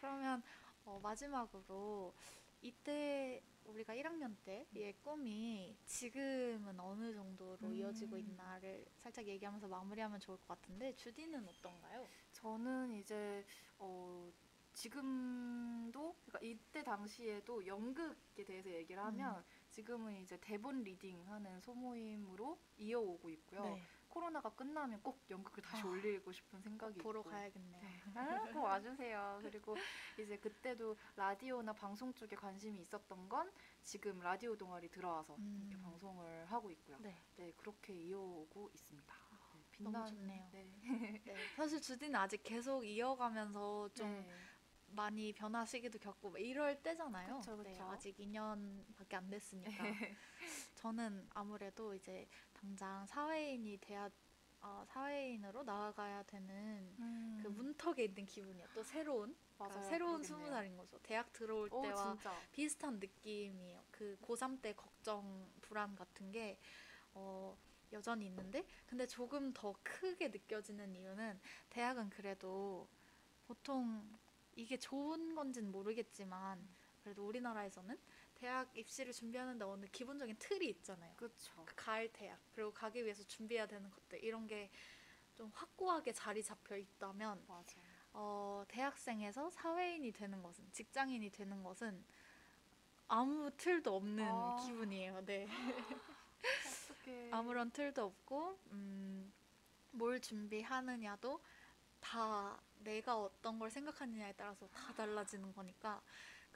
그러면 어, 마지막으로 이때 우리가 1학년 때의 꿈이 지금은 어느 정도로 음. 이어지고 있나를 살짝 얘기하면서 마무리하면 좋을 것 같은데 주디는 어떤가요? 저는 이제 어 지금도 그러니까 이때 당시에도 연극에 대해서 얘기를 하면 음. 지금은 이제 대본 리딩하는 소모임으로 이어오고 있고요. 네, 코로나가 끝나면 꼭 연극을 다시 아, 올리고 싶은 생각이 보러 있고. 가야겠네요. 아, 꼭 와주세요. 그리고 이제 그때도 라디오나 방송 쪽에 관심이 있었던 건 지금 라디오 동아리 들어와서 음. 이렇게 방송을 하고 있고요. 네, 네, 그렇게 이어오고 있습니다. 네, 너무 빛나는- 좋네요. 네. 네. 사실 주디는 아직 계속 이어가면서 좀 네. 많이 변화 시기도 겪고 막 이럴 때잖아요. 그쵸, 네, 그쵸. 아직 2년밖에 안 됐으니까. 저는 아무래도 이제 당장 사회인이 돼야 어, 사회인으로 나아가야 되는 음. 그 문턱에 있는 기분이야. 또 새로운 맞아요. 새로운. 스무 살인 거죠. 대학 들어올 오, 때와 진짜. 비슷한 느낌이에요. 그 고3 때 걱정, 불안 같은 게 어, 여전히 있는데 근데 조금 더 크게 느껴지는 이유는 대학은 그래도 보통 이게 좋은 건지는 모르겠지만 그래도 우리나라에서는 대학 입시를 준비하는데 어느 기본적인 틀이 있잖아요. 그쵸. 그 가을 대학 그리고 가기 위해서 준비해야 되는 것들 이런 게 좀 확고하게 자리 잡혀 있다면 맞아. 어, 대학생에서 사회인이 되는 것은 직장인이 되는 것은 아무 틀도 없는 아. 기분이에요. 네. 어떻게 아무런 틀도 없고 음, 뭘 준비하느냐도 다 내가 어떤 걸 생각하느냐에 따라서 다 달라지는 거니까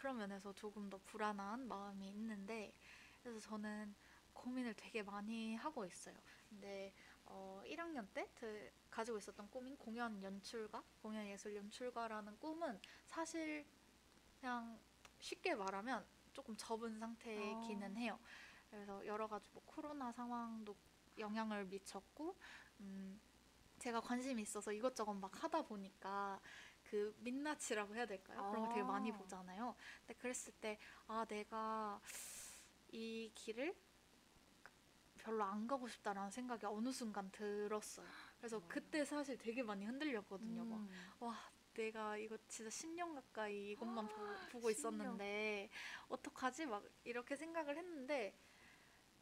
그런 면에서 조금 더 불안한 마음이 있는데 그래서 저는 고민을 되게 많이 하고 있어요. 근데 어, 1학년 때 그, 가지고 있었던 꿈인 공연 연출가, 공연 예술 연출가라는 꿈은 사실 그냥 쉽게 말하면 조금 접은 상태이기는 아. 해요. 그래서 여러 가지 뭐 코로나 상황도 영향을 미쳤고, 음, 제가 관심이 있어서 이것저것 막 하다 보니까 그 민낯이라고 해야 될까요? 그런 거 되게 많이 아. 보잖아요. 근데 그랬을 때, 아, 내가 이 길을 별로 안 가고 싶다라는 생각이 어느 순간 들었어요. 그래서 정말요? 그때 사실 되게 많이 흔들렸거든요. 막, 음. 와, 내가 이거 진짜 10년 가까이 이것만 보, 보고 10년. 있었는데, 어떡하지? 막 이렇게 생각을 했는데,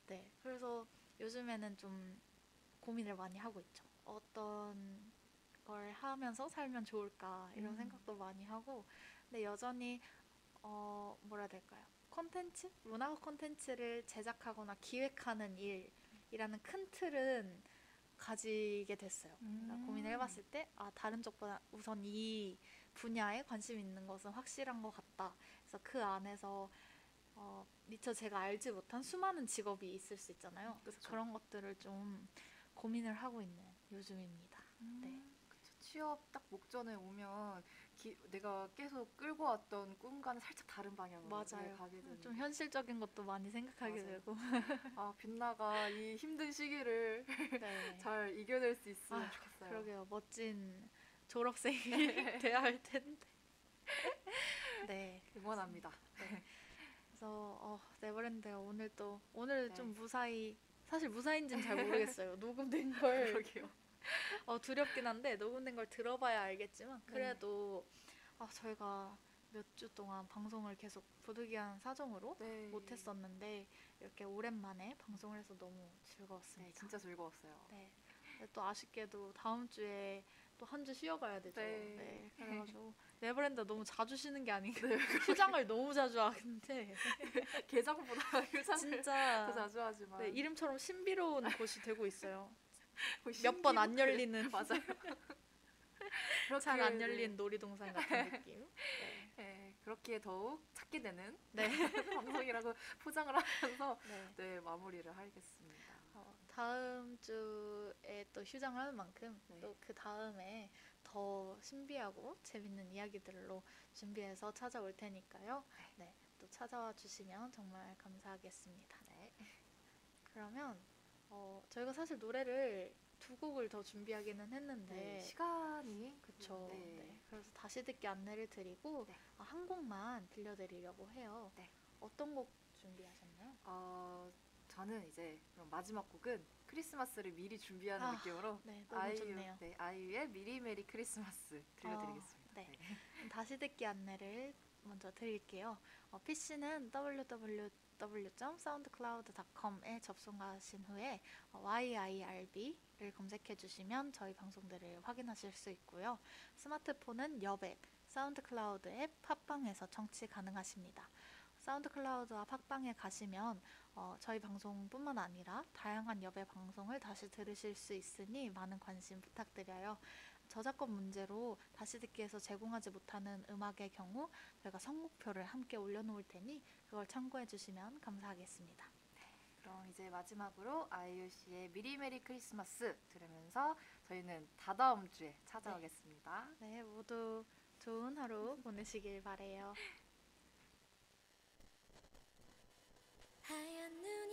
네. 그래서 요즘에는 좀 고민을 많이 하고 있죠. 어떤 걸 하면서 살면 좋을까, 이런 음. 생각도 많이 하고, 근데 여전히, 어, 뭐라 해야 될까요? 콘텐츠? 문화 콘텐츠를 제작하거나 기획하는 일이라는 큰 틀은 가지게 됐어요. 그러니까 음. 고민을 해봤을 때, 아, 다른 쪽보다 우선 이 분야에 관심 있는 것은 확실한 것 같다. 그래서 그 안에서 어, 미처 제가 알지 못한 수많은 직업이 있을 수 있잖아요. 그래서 그쵸. 그런 것들을 좀 고민을 하고 있는 요즘입니다. 네. 음, 그쵸. 취업 딱 목전에 오면 기- 내가 계속 끌고 왔던 꿈과는 살짝 다른 방향으로 맞아요. 네, 가게 되는. 좀 현실적인 것도 많이 생각하게 맞아요. 되고. 아 빛나가 이 힘든 시기를 네. 잘 이겨낼 수 있으면 아, 좋겠어요. 그러게요. 멋진 졸업생이 돼야 할 텐데. 네. 응원합니다. 그래서 어, 네버랜드가 오늘 또 오늘 네. 좀 무사히 사실 무사인지는 잘 모르겠어요. 녹음된 걸 그러게요. 어, 두렵긴 한데 녹음된 걸 들어봐야 알겠지만 네. 그래도 아, 저희가 몇 주 동안 방송을 계속 부득이한 사정으로 네. 못했었는데 이렇게 오랜만에 방송을 해서 너무 네, 즐거웠습니다. 진짜 즐거웠어요. 네. 또 아쉽게도 다음 주에 또 한 주 쉬어가야 되죠. 네. 네. 그래가지고 네버랜드 너무 자주 쉬는 게 아닌가. 휴장을 너무 자주 하는데 계정보다 휴장을 진짜 더 자주 하지만 네, 이름처럼 신비로운 곳이 되고 있어요. 거의 몇번 안 열리는 맞아요. 잘 안 열린 놀이동산 같은 느낌. 네, 네, 그렇게 더욱 찾게 되는 네. 방송이라고 포장을 하면서 네. 네 마무리를 하겠습니다. 어, 다음 주에 또 휴장을 하는 만큼 네. 또그 다음에 더 신비하고 재밌는 이야기들로 준비해서 찾아올 테니까요. 네, 또 찾아와 주시면 정말 감사하겠습니다. 네. 그러면 어, 저희가 사실 노래를 두 곡을 더 준비하기는 했는데 네, 시간이 그쵸. 네. 네. 그래서 다시 듣기 안내를 드리고 네. 아, 한 곡만 들려드리려고 해요. 네. 어떤 곡 준비하셨나요? 어, 저는 이제 그럼 마지막 곡은 크리스마스를 미리 준비하는 아, 느낌으로 네, 너무 아이유, 좋네요. 네, 아이유의 미리 메리 크리스마스 들려드리겠습니다. 네. 다시 듣기 안내를 먼저 드릴게요. 어, PC는 www.soundcloud.com에 접속하신 후에 어, YIRB를 검색해 주시면 저희 방송들을 확인하실 수 있고요. 스마트폰은 여앱, 사운드클라우드 앱, 팟빵에서 청취 가능하십니다. 사운드클라우드와 팟빵에 가시면 어, 저희 방송뿐만 아니라 다양한 여배 방송을 다시 들으실 수 있으니 많은 관심 부탁드려요. 저작권 문제로 다시 듣기에서 제공하지 못하는 음악의 경우 저희가 선곡표를 함께 올려놓을 테니 그걸 참고해 주시면 감사하겠습니다. 그럼 이제 마지막으로 아이유 씨의 미리 메리 크리스마스 들으면서 저희는 다다음 주에 찾아오겠습니다. 네, 모두 좋은 하루 보내시길 바래요. 하얀 눈